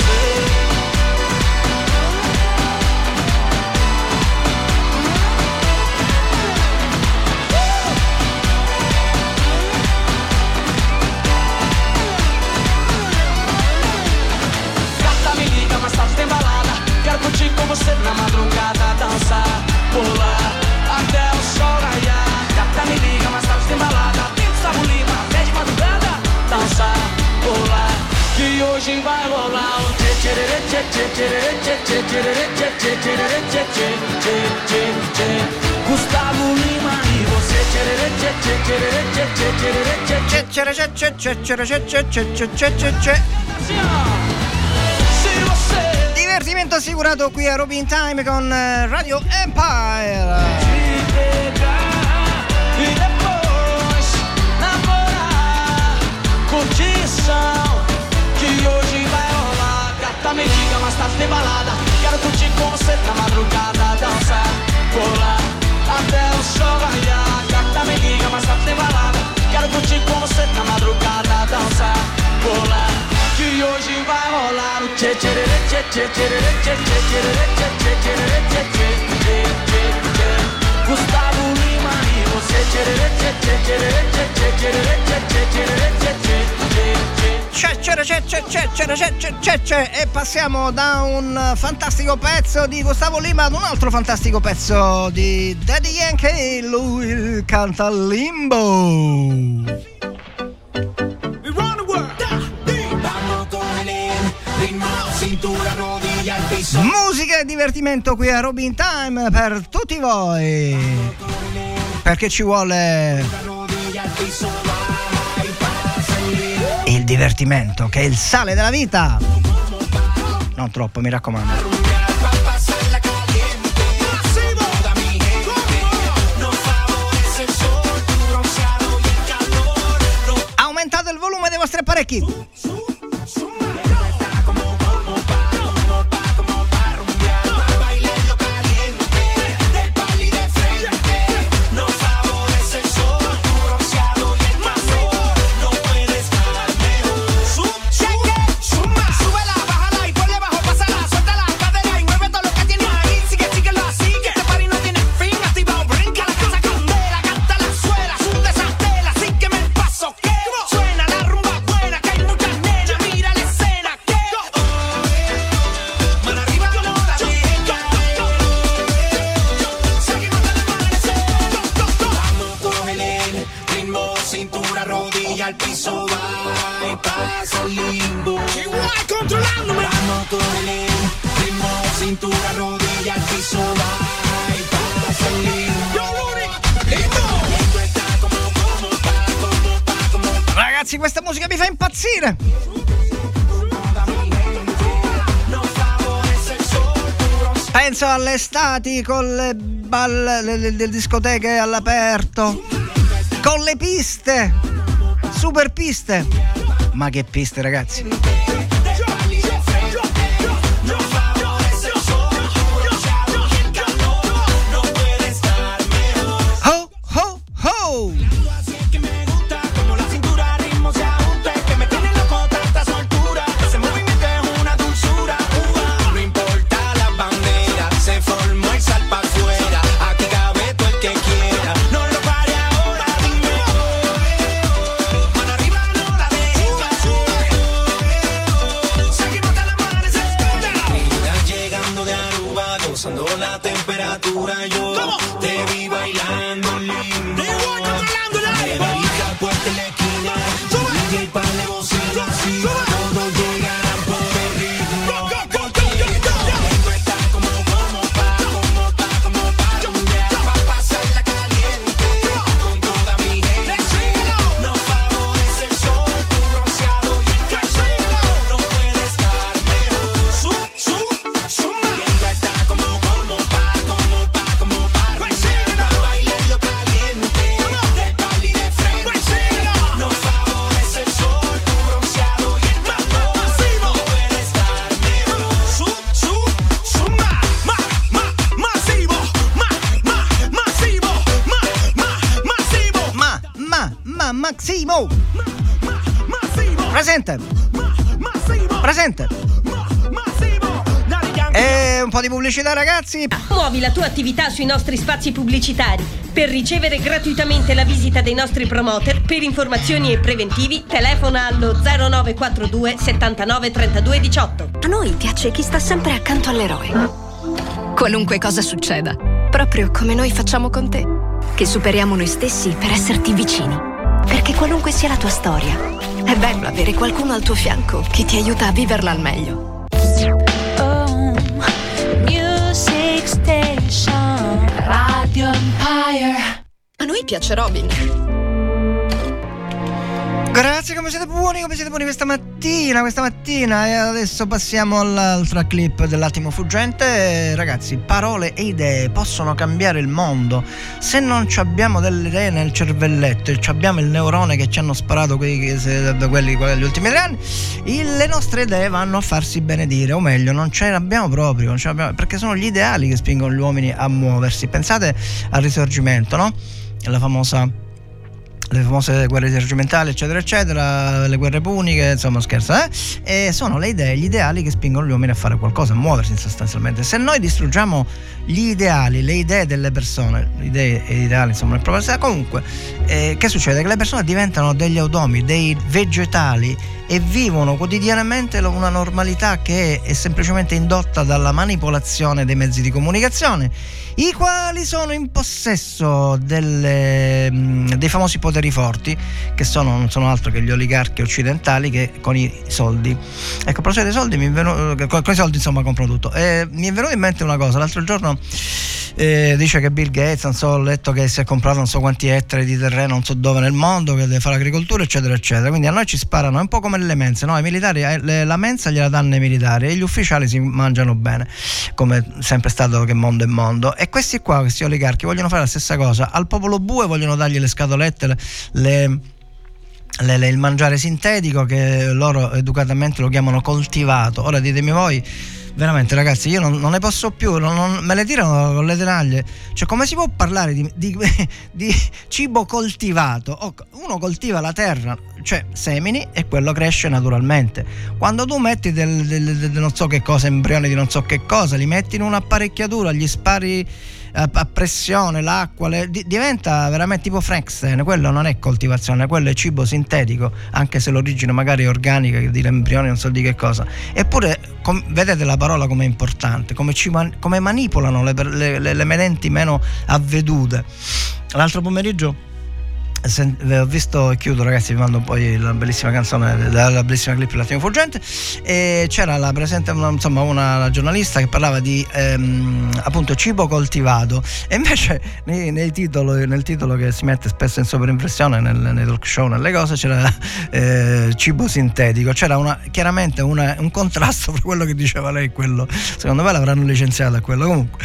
Curtir com você na madrugada Dançar, pular, até o sol raiar Gata me liga, mas tá tem balada Gustavo Lima, até de madrugada Dançar, pular, que hoje vai rolar o tchê tchê tchê tchê tchê tchê tchê tchê tchê tchê tchê tchê tchê tchê tchê tchê Gustavo Lima e você tchê tchê tchê tchê tchê tchê tchê tchê tchê c'è, c'è, c'è, c'è, c'è, c'è, c'è, c'è. Se você Divertimento assicurato qui a Robin Time con eh, Radio Empire. E curtição Que hoje vai rolar Gata me liga, mas tá tem balada Quero curtir com você na madrugada Dançar, colar, até o sol raiar Gata me liga, mas tá tem balada Quero curtir com você na madrugada Dançar, colar Que Figlio ci va volare Ce ce re ce ce ce re ce ce ce re ce ce ce re ce ce ce ce ce Gustavo Lima ce ce C'è, c'è, c'è, c'è, c'è, c'è, c'è, c'è, c'è, c'è. E passiamo da un fantastico pezzo di Gustavo Lima ad un altro fantastico pezzo di Daddy Yankee. Lui canta Limbo. Musica e divertimento qui a Robin Time per tutti voi. Perché ci vuole il divertimento che è il sale della vita. Non troppo, mi raccomando. Aumentate il volume dei vostri apparecchi. Bronce- Penso alle estati con le balle, le, le- le discoteche all'aperto, con le piste, super piste. Ma che piste, ragazzi? Pubblicità, ragazzi. Muovi la tua attività sui nostri spazi pubblicitari. Per ricevere gratuitamente la visita dei nostri promoter, per informazioni e preventivi, telefona allo 0942 79 32 18. A noi piace chi sta sempre accanto all'eroe. Qualunque cosa succeda, proprio come noi facciamo con te. Che superiamo noi stessi per esserti vicini. Perché qualunque sia la tua storia, è bello avere qualcuno al tuo fianco che ti aiuta a viverla al meglio. Piace Robin. Grazie, come siete buoni, come siete buoni questa mattina, questa mattina. E adesso passiamo all'altra clip dell'attimo fuggente. Ragazzi, parole e idee possono cambiare il mondo. Se non abbiamo delle idee nel cervelletto e abbiamo il neurone che ci hanno sparato quelli, da quelli degli ultimi tre anni, le nostre idee vanno a farsi benedire, o meglio, non ce ne abbiamo proprio, ce ne abbiamo- perché sono gli ideali che spingono gli uomini a muoversi. Pensate al risorgimento, no? La famosa le famose guerre risorgimentali, eccetera, eccetera, le guerre puniche, insomma, scherzo, eh? E sono le idee, gli ideali che spingono gli uomini a fare qualcosa, a muoversi sostanzialmente. Se noi distruggiamo gli ideali, le idee delle persone, le idee e ideali, insomma, nel proprio comunque, eh, che succede? Che le persone diventano degli automi, dei vegetali e vivono quotidianamente una normalità che è semplicemente indotta dalla manipolazione dei mezzi di comunicazione, i quali sono in possesso delle, dei famosi poteri forti, che sono, non sono altro che gli oligarchi occidentali che con i soldi. Ecco, a proposito dei soldi, mi venuto, con, con i soldi insomma compro tutto. E mi è venuta in mente una cosa, l'altro giorno eh, dice che Bill Gates, non so, ho letto che si è comprato non so quanti ettari di terreno, non so dove nel mondo, che deve fare agricoltura, eccetera, eccetera. Quindi a noi ci sparano, è un po' come nelle mense, no? I militari, eh, le- la mensa gliela danno i militari e gli ufficiali si mangiano bene, come sempre stato che mondo è mondo. E questi qua, questi oligarchi, vogliono fare la stessa cosa. Al popolo bue vogliono dargli le scatolette, le- le le- le- il mangiare sintetico che loro educatamente lo chiamano coltivato. Ora ditemi voi, veramente ragazzi, io non, non ne posso più, non- non- me le tirano con le tenaglie. Cioè come si può parlare di, di- [laughs] di cibo coltivato? Uno coltiva la terra, cioè semini e quello cresce naturalmente. Quando tu metti del, del- del- non so che cosa, embrioni di non so che cosa, li metti in un'apparecchiatura, gli spari a, a pressione, l'acqua, le- di- diventa veramente tipo Frankenstein, quello non è coltivazione, quello è cibo sintetico, anche se l'origine magari è organica, di embrioni non so di che cosa. Eppure com- vedete la parola come è importante, come, ci come manipolano le, le- le- meno avvedute. L'altro pomeriggio sen- ho visto e chiudo ragazzi vi mando poi la bellissima canzone la, bellissima clip L'attimo fuggente e c'era la presente insomma una giornalista che parlava di ehm, appunto cibo coltivato. E invece nei, nei titolo- nel titolo che si mette spesso in sovraimpressione nel, nei talk show nelle cose c'era eh, cibo sintetico. C'era una, chiaramente una- un contrasto fra quello che diceva lei e quello secondo me l'avranno licenziato a quello. Comunque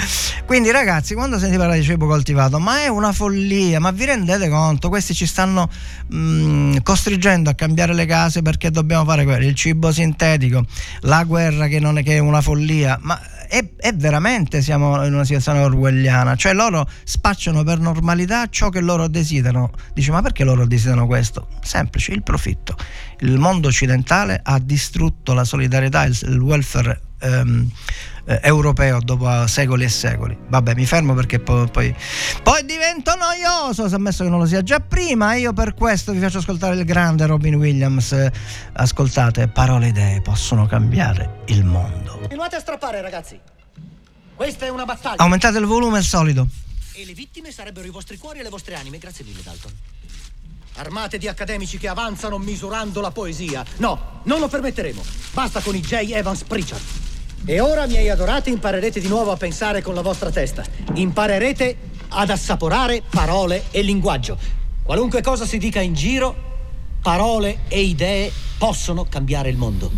quindi ragazzi quando senti parlare di cibo coltivato ma è una follia ma vi rendete conto? Questi ci stanno mh, costringendo a cambiare le case perché dobbiamo fare quello il cibo sintetico la guerra che non è che è una follia ma è, è veramente siamo in una situazione orwelliana. Cioè loro spacciano per normalità ciò che loro desiderano. Dice ma perché loro desiderano questo? semplice il profitto. Il mondo occidentale ha distrutto la solidarietà il, il welfare ehm, eh, europeo dopo secoli e secoli. Vabbè, mi fermo perché poi, poi, poi divento noioso, se ammesso che non lo sia già prima. Io per questo vi faccio ascoltare il grande Robin Williams. Ascoltate, parole e idee possono cambiare il mondo. Continuate a strappare, ragazzi. Questa è una battaglia. Aumentate il volume al solito. E le vittime sarebbero i vostri cuori e le vostre anime. Grazie mille, Dalton. Armate di accademici che avanzano misurando la poesia. No, non lo permetteremo. Basta con i J. Evans Pritchard. E ora, miei adorati, imparerete di nuovo a pensare con la vostra testa. Imparerete ad assaporare parole e linguaggio. Qualunque cosa si dica in giro, parole e idee possono cambiare il mondo.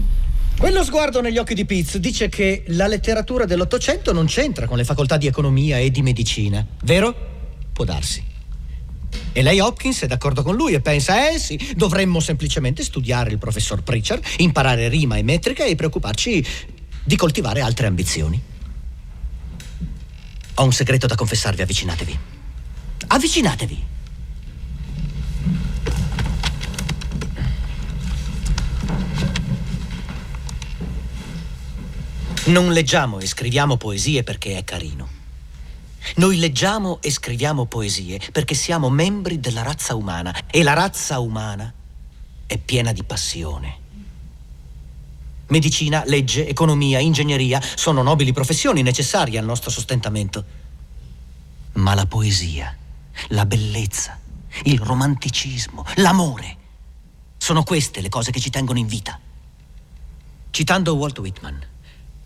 Quello sguardo negli occhi di Piz dice che la letteratura dell'Ottocento non c'entra con le facoltà di economia e di medicina, vero? Può darsi. E lei Hopkins è d'accordo con lui e pensa, eh sì, dovremmo semplicemente studiare il professor Pritchard, imparare rima e metrica e preoccuparci di coltivare altre ambizioni. Ho un segreto da confessarvi, avvicinatevi. Avvicinatevi. Non leggiamo e scriviamo poesie perché è carino. Noi leggiamo e scriviamo poesie perché siamo membri della razza umana e la razza umana è piena di passione. Medicina, legge, economia, ingegneria sono nobili professioni necessarie al nostro sostentamento. Ma la poesia, la bellezza, il romanticismo, l'amore sono queste le cose che ci tengono in vita. Citando Walt Whitman,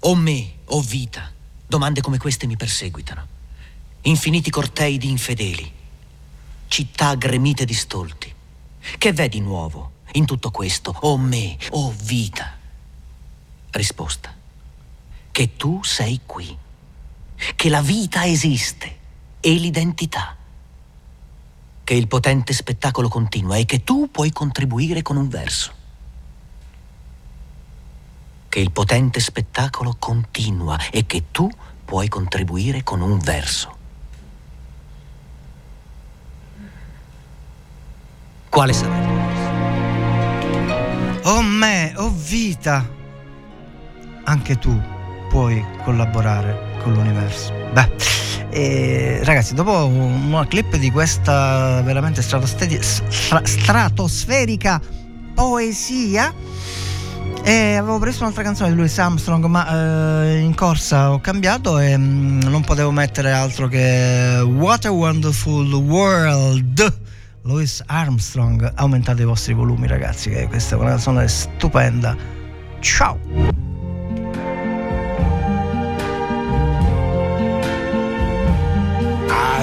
o me o vita, domande come queste mi perseguitano. Infiniti cortei di infedeli, città gremite di stolti. Che v'è di nuovo in tutto questo, o me o vita? Risposta. Che tu sei qui, che la vita esiste e l'identità, che il potente spettacolo continua e che tu puoi contribuire con un verso. Che il potente spettacolo continua e che tu puoi contribuire con un verso. quale sarà? Oh me, oh vita, anche tu puoi collaborare con l'universo. Beh, eh, ragazzi, dopo una clip di questa veramente stratosferica poesia, e avevo preso un'altra canzone di Louis Armstrong, ma eh, in corsa ho cambiato e mm, non potevo mettere altro che What a Wonderful World. Louis Armstrong, aumentate i vostri volumi ragazzi, che questa è una canzone stupenda. Ciao!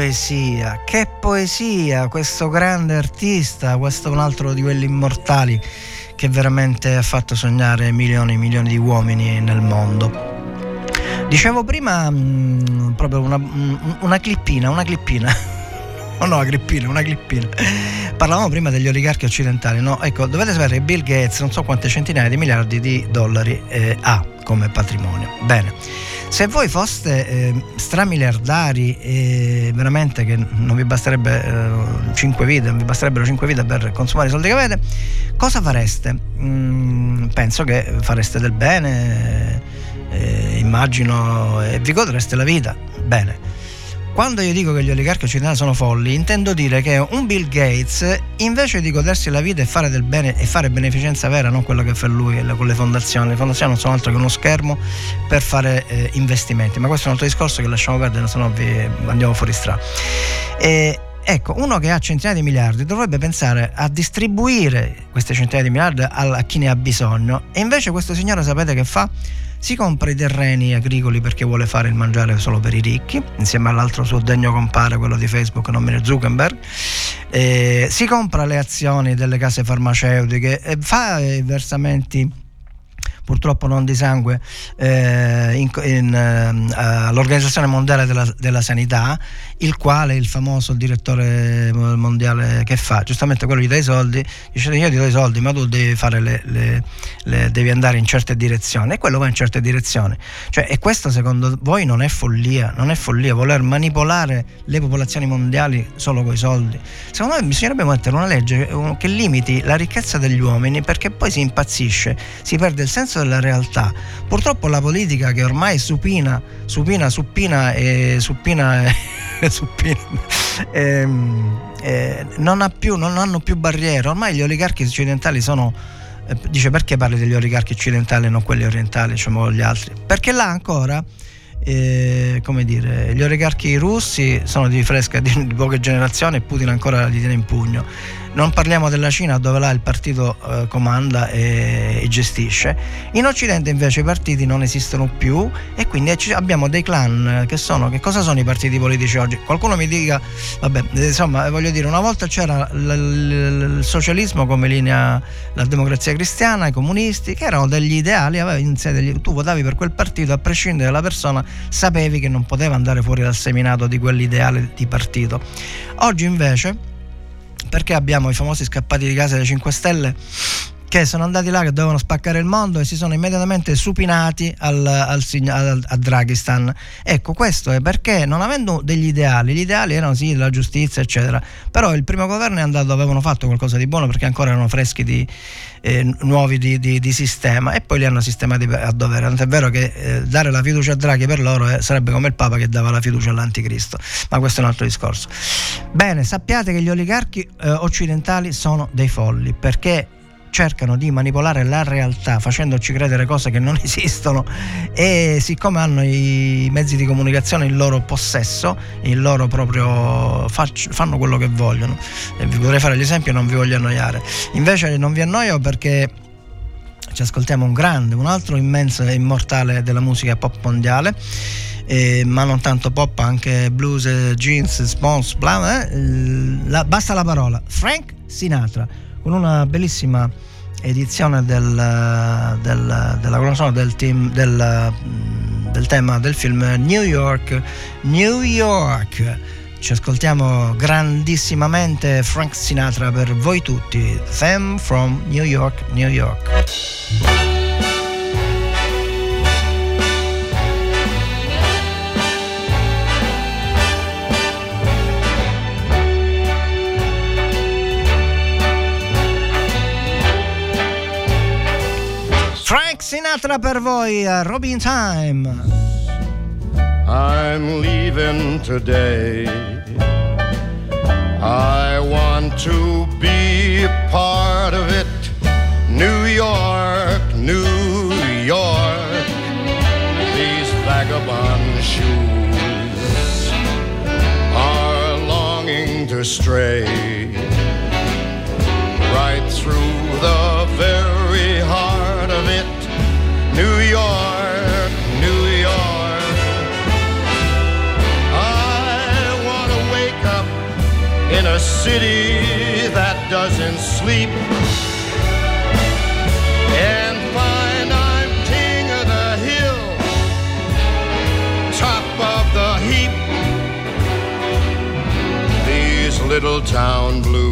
poesia, che poesia, questo grande artista, questo è un altro di quelli immortali che veramente ha fatto sognare milioni e milioni di uomini nel mondo. Dicevo prima mh, proprio una, mh, una clippina, una clippina. [laughs] Oh no, una clippina, una clippina. Parlavamo prima degli oligarchi occidentali, no? Ecco, dovete sapere che Bill Gates non so quante centinaia di miliardi di dollari eh, ha come patrimonio. Bene. Se voi foste eh, stramiliardari e veramente che non vi basterebbe eh, 5 vite, non vi basterebbero 5 vite per consumare i soldi che avete, cosa fareste? Mm, penso che fareste del bene, eh, immagino, e vi godreste la vita. Bene. Quando io dico che gli oligarchi occidentali sono folli, intendo dire che un Bill Gates, invece di godersi la vita e fare del bene e fare beneficenza vera, non quello che fa lui con le fondazioni, le fondazioni non sono altro che uno schermo per fare eh, investimenti, ma questo è un altro discorso che lasciamo perdere, se no vi andiamo fuori strada. E, Ecco, uno che ha centinaia di miliardi dovrebbe pensare a distribuire queste centinaia di miliardi a chi ne ha bisogno e invece questo signore sapete che fa? Si compra i terreni agricoli perché vuole fare il mangiare solo per i ricchi, insieme all'altro suo degno compare, quello di Facebook, non me ne Zuckerberg. Eh, si compra le azioni delle case farmaceutiche e fa i versamenti purtroppo non di sangue, eh, in, in, eh, all'Organizzazione Mondiale della, della, Sanità, il quale il famoso direttore mondiale che fa, giustamente quello gli dà i soldi, dice io ti do i soldi ma tu devi, le, le, le, devi andare in certe direzioni e quello va in certe direzioni. Cioè, e questo secondo voi non è follia, non è follia voler manipolare le popolazioni mondiali solo con i soldi. Secondo me bisognerebbe mettere una legge che limiti la ricchezza degli uomini perché poi si impazzisce, si perde il senso della realtà. Purtroppo la politica che ormai supina, supina, suppina e suppina e [laughs] suppina ehm, eh, non, ha più, non hanno più barriere. Ormai gli oligarchi occidentali sono eh, dice perché parli degli oligarchi occidentali e non quelli orientali, diciamo gli altri? Perché là ancora eh, come dire, gli oligarchi russi sono di fresca di, di poche generazioni e Putin ancora li tiene in pugno Non parliamo della Cina dove là il partito eh, comanda e, e gestisce. In Occidente invece i partiti non esistono più e quindi abbiamo dei clan che sono, che cosa sono i partiti politici oggi? Qualcuno mi dica, vabbè, insomma, voglio dire, una volta c'era l- l- il socialismo come linea, la democrazia cristiana, i comunisti, che erano degli ideali, degli- tu votavi per quel partito, a prescindere dalla persona, sapevi che non poteva andare fuori dal seminato di quell'ideale di partito. Oggi invece, perché abbiamo i famosi scappati di casa dei 5 Stelle che sono andati là che dovevano spaccare il mondo e si sono immediatamente supinati al, al al- a Draghistan. Ecco, questo è perché non avendo degli ideali, gli ideali erano sì la giustizia, eccetera, però il primo governo è andato, avevano fatto qualcosa di buono perché ancora erano freschi di, eh, nuovi di, di- di sistema e poi li hanno sistemati a dovere. Tant'è vero che eh, dare la fiducia a Draghi per loro eh, sarebbe come il Papa che dava la fiducia all'anticristo, ma questo è un altro discorso. Bene, sappiate che gli oligarchi eh, occidentali sono dei folli perché cercano di manipolare la realtà facendoci credere cose che non [laughs] esistono e siccome hanno i mezzi di comunicazione in loro possesso, il loro proprio fac- fanno quello che vogliono. E vi potrei fare gli esempi e non vi voglio annoiare. Invece non vi annoio perché ci ascoltiamo un grande, un altro immenso e immortale della musica pop mondiale. eh, ma non tanto pop, anche blues, jeans, spons, bla, eh, la- basta la parola. Frank Sinatra, con una bellissima edizione del, del- della colonna del, team, del, mm, del tema del film New York, New York. Ci ascoltiamo grandissimamente Frank Sinatra per voi tutti. Them from New York, New York. Frank Sinatra per voi, eh, Robin Time. I'm leaving today. I want to be a part of it. New York, New York. These vagabond shoes are longing to stray right through the very in a city that doesn't sleep and find I'm king of the hill, top of the heap. These little town blues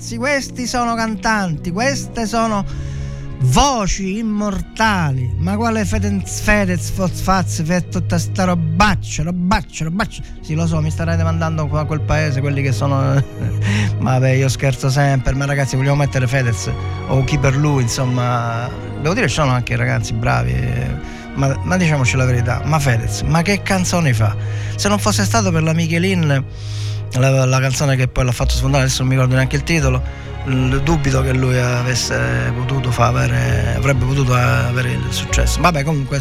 ragazzi, questi sono cantanti, queste sono voci immortali. Ma quale Fedez, Fedez, Fozfaz, fe tutta sta robaccia, robaccia, robaccia. Sì, lo so, mi starete mandando a quel paese, quelli che sono... ma [laughs] vabbè, io scherzo sempre, ma ragazzi, vogliamo mettere Fedez o chi per lui, insomma... Devo dire, sono anche ragazzi bravi. Ma, ma diciamoci la verità, ma Fedez, ma che canzoni fa? Se non fosse stato per la Michelin, la, la canzone che poi l'ha fatto sfondare, adesso non mi ricordo neanche il titolo, dubito che lui avesse potuto fa avere, avrebbe potuto avere il successo. Vabbè, comunque.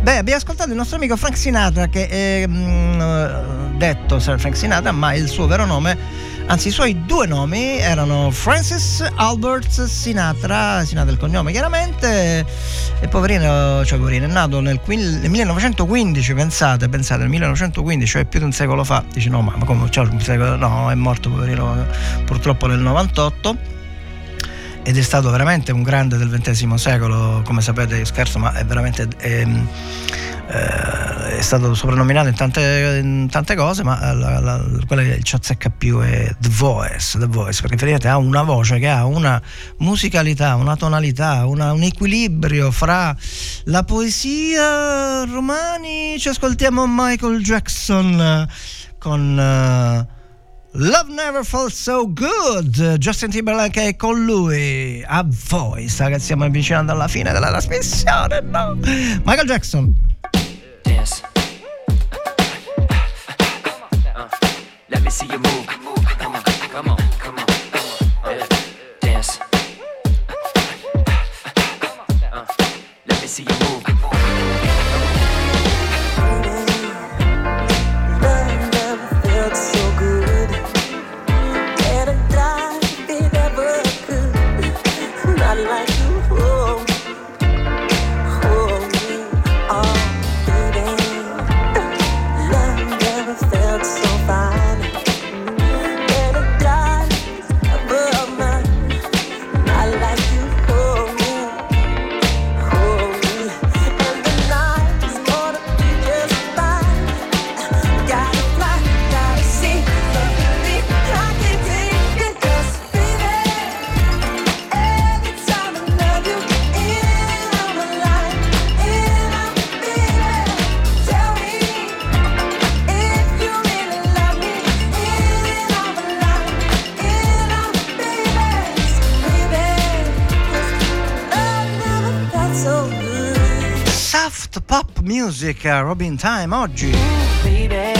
Beh, abbiamo ascoltato il nostro amico Frank Sinatra, che è mm, eh, detto Frank Sinatra, ma il suo vero nome. Anzi, i suoi due nomi erano Francis Albert Sinatra, Sinatra il cognome chiaramente, e poverino, cioè poverino, è nato nel, quin- nel 1915, pensate, pensate, nel 1915, cioè più di un secolo fa. Dici no, ma ma come, cioè, un secolo, no, è morto poverino purtroppo nel 98 ed è stato veramente un grande del XX secolo, come sapete scherzo, ma è veramente ehm, eh, è stato soprannominato in tante, in tante cose, ma la, la- quella che ci azzecca più è The Voice, The Voice, perché effettivamente ha una voce che ha una musicalità, una tonalità, una- un equilibrio fra la poesia romani, ci ascoltiamo Michael Jackson con... eh, Love Never Felt So Good, Justin Timberlake è con lui, a voi, sa che stiamo avvicinando alla fine della trasmissione, no? Michael Jackson. Dance. Uh, let me see you move. Come on, come on, come on. Yeah. Dance. Uh, let me see you move. Music, eh, Robin Time oggi. baby.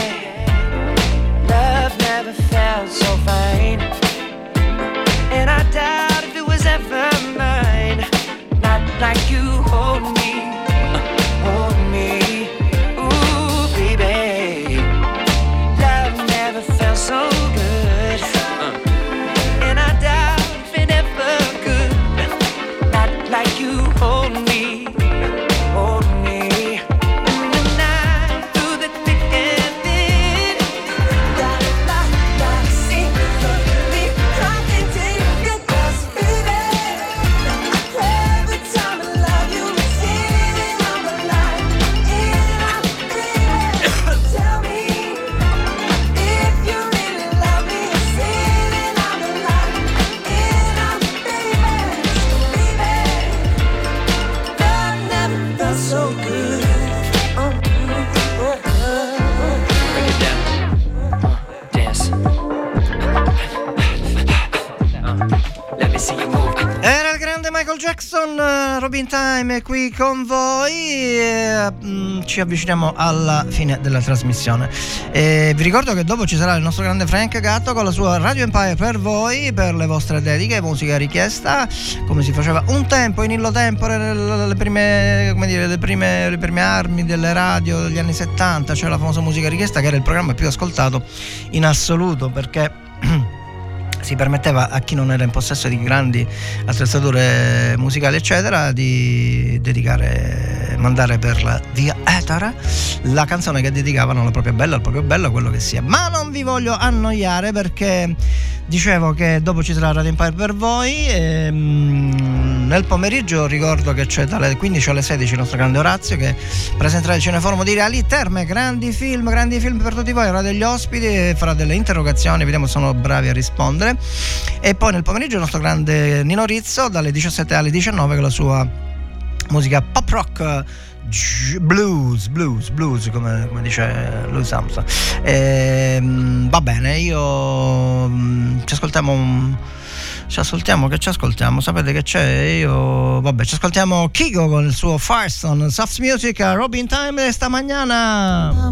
Con voi. e, mm, ci avviciniamo alla fine della trasmissione. E vi ricordo che dopo ci sarà il nostro grande Frank Gatto con la sua Radio Empire per voi, per le vostre dediche, musica richiesta, come si faceva un tempo in illo tempore, le, prime, dire, le, prime, le prime armi delle radio degli anni 70, cioè la famosa musica richiesta che era il programma più ascoltato in assoluto perché si permetteva a chi non era in possesso di grandi attrezzature musicali eccetera di dedicare mandare per la via etera la canzone che dedicavano alla propria bella al proprio bello quello che sia. Ma non vi voglio annoiare perché dicevo che dopo ci sarà Radio Empire per voi ehm, nel pomeriggio ricordo che c'è dalle 15 alle 16 il nostro grande Orazio che presenterà il Cineforum di Reali Terme, grandi film, grandi film per tutti voi, avrà degli ospiti, farà delle interrogazioni, vediamo se sono bravi a rispondere. E poi nel pomeriggio il nostro grande Nino Rizzo dalle 17 alle 19 con la sua musica pop rock blues, blues, blues, come, come dice Louis Armstrong. Ehm, va bene, io mm, ci ascoltiamo un- Ci ascoltiamo, che ci ascoltiamo? Sapete che c'è? Io. Vabbè, ci ascoltiamo Kigo con il suo Firestone, Soft Music, Robin Time esta mañana.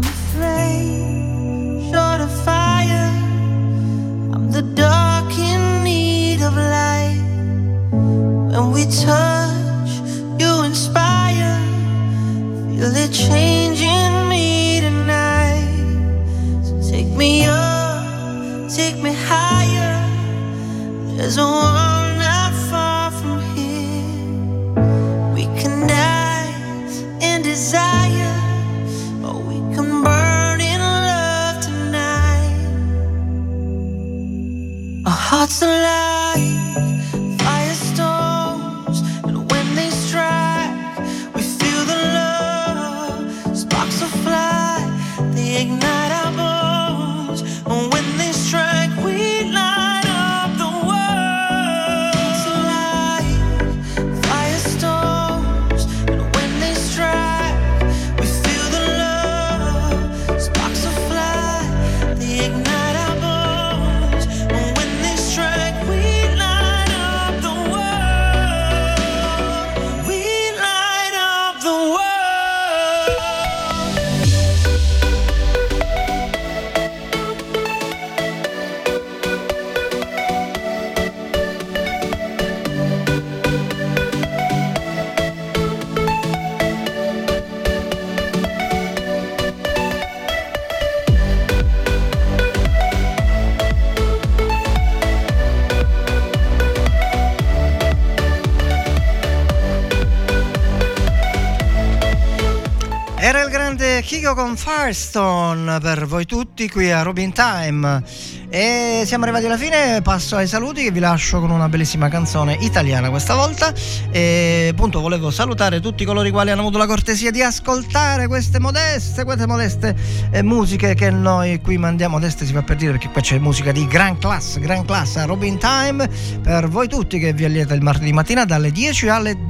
Con Firestone per voi tutti qui a Robin Time. E siamo arrivati alla fine, passo ai saluti che vi lascio con una bellissima canzone italiana questa volta. E appunto volevo salutare tutti coloro i quali hanno avuto la cortesia di ascoltare queste modeste, queste modeste eh, musiche che noi qui mandiamo. Modeste si fa per dire perché qua c'è musica di gran classe, gran classe a Robin Time per voi tutti che vi allieta il martedì mattina dalle 10 alle 12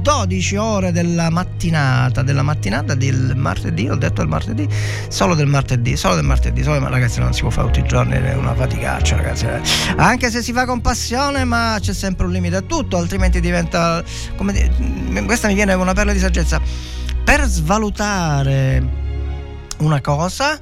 ore della mattinata. Della mattinata del martedì, ho detto il martedì, solo del martedì, solo del martedì, solo del- ragazzi non si può fare tutti i giorni, è una faticaccia ragazzi. Anche se si fa con passione, ma c'è sempre un limite a tutto, altrimenti diventa come questa mi viene una perla di saggezza. Per svalutare una cosa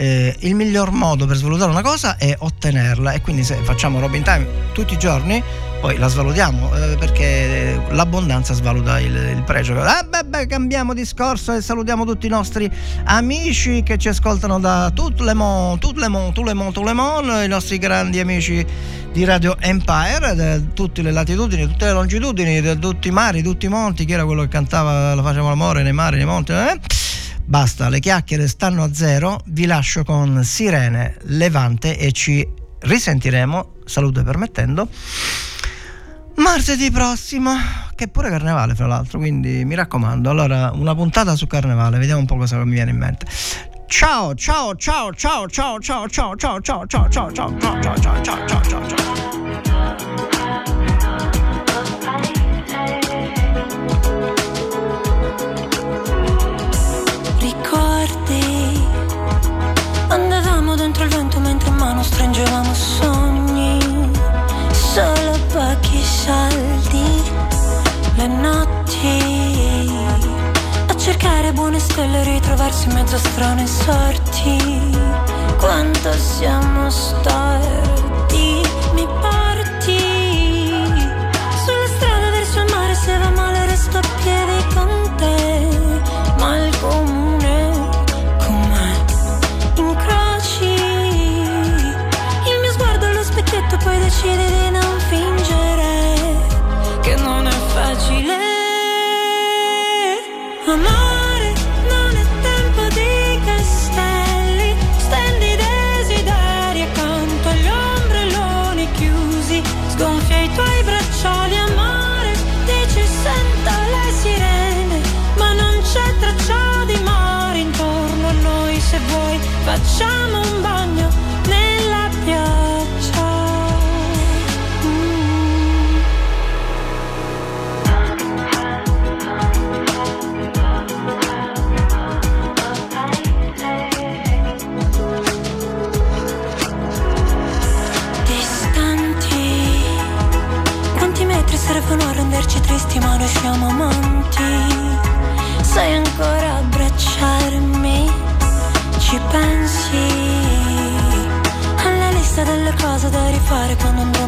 eh, il miglior modo per svalutare una cosa è ottenerla e quindi se facciamo Robin Time tutti i giorni poi la svalutiamo eh, perché l'abbondanza svaluta il, il pregio. Ah, beh, beh, cambiamo discorso e salutiamo tutti i nostri amici che ci ascoltano da tutto le mon, tutto i nostri grandi amici di Radio Empire, da tutte le latitudini, tutte le longitudini, da tutti i mari, tutti i monti, chi era quello che cantava la facciamo l'amore nei mari, nei monti, eh? Basta, le chiacchiere stanno a zero, vi lascio con Sirene Levante e ci risentiremo, salute permettendo, martedì prossimo, che è pure carnevale fra l'altro, quindi mi raccomando, allora una puntata su carnevale, vediamo un po' cosa mi viene in mente. Ciao, ciao, ciao, ciao, ciao, ciao, ciao, ciao, ciao, ciao, ciao, ciao, ciao, ciao, ciao, ciao, ciao, ciao. Buone stelle ritrovarsi in mezzo a strane sorti. Quanto siamo storti. Mi porti sulla strada verso il mare. Se va male, resto a piedi con te. Ma il comune com'è? Incroci il mio sguardo allo specchietto, poi decidi di non fingere che non è facile. Amore, siamo amanti. Sai ancora abbracciarmi, ci pensi? Alla lista delle cose da rifare quando mi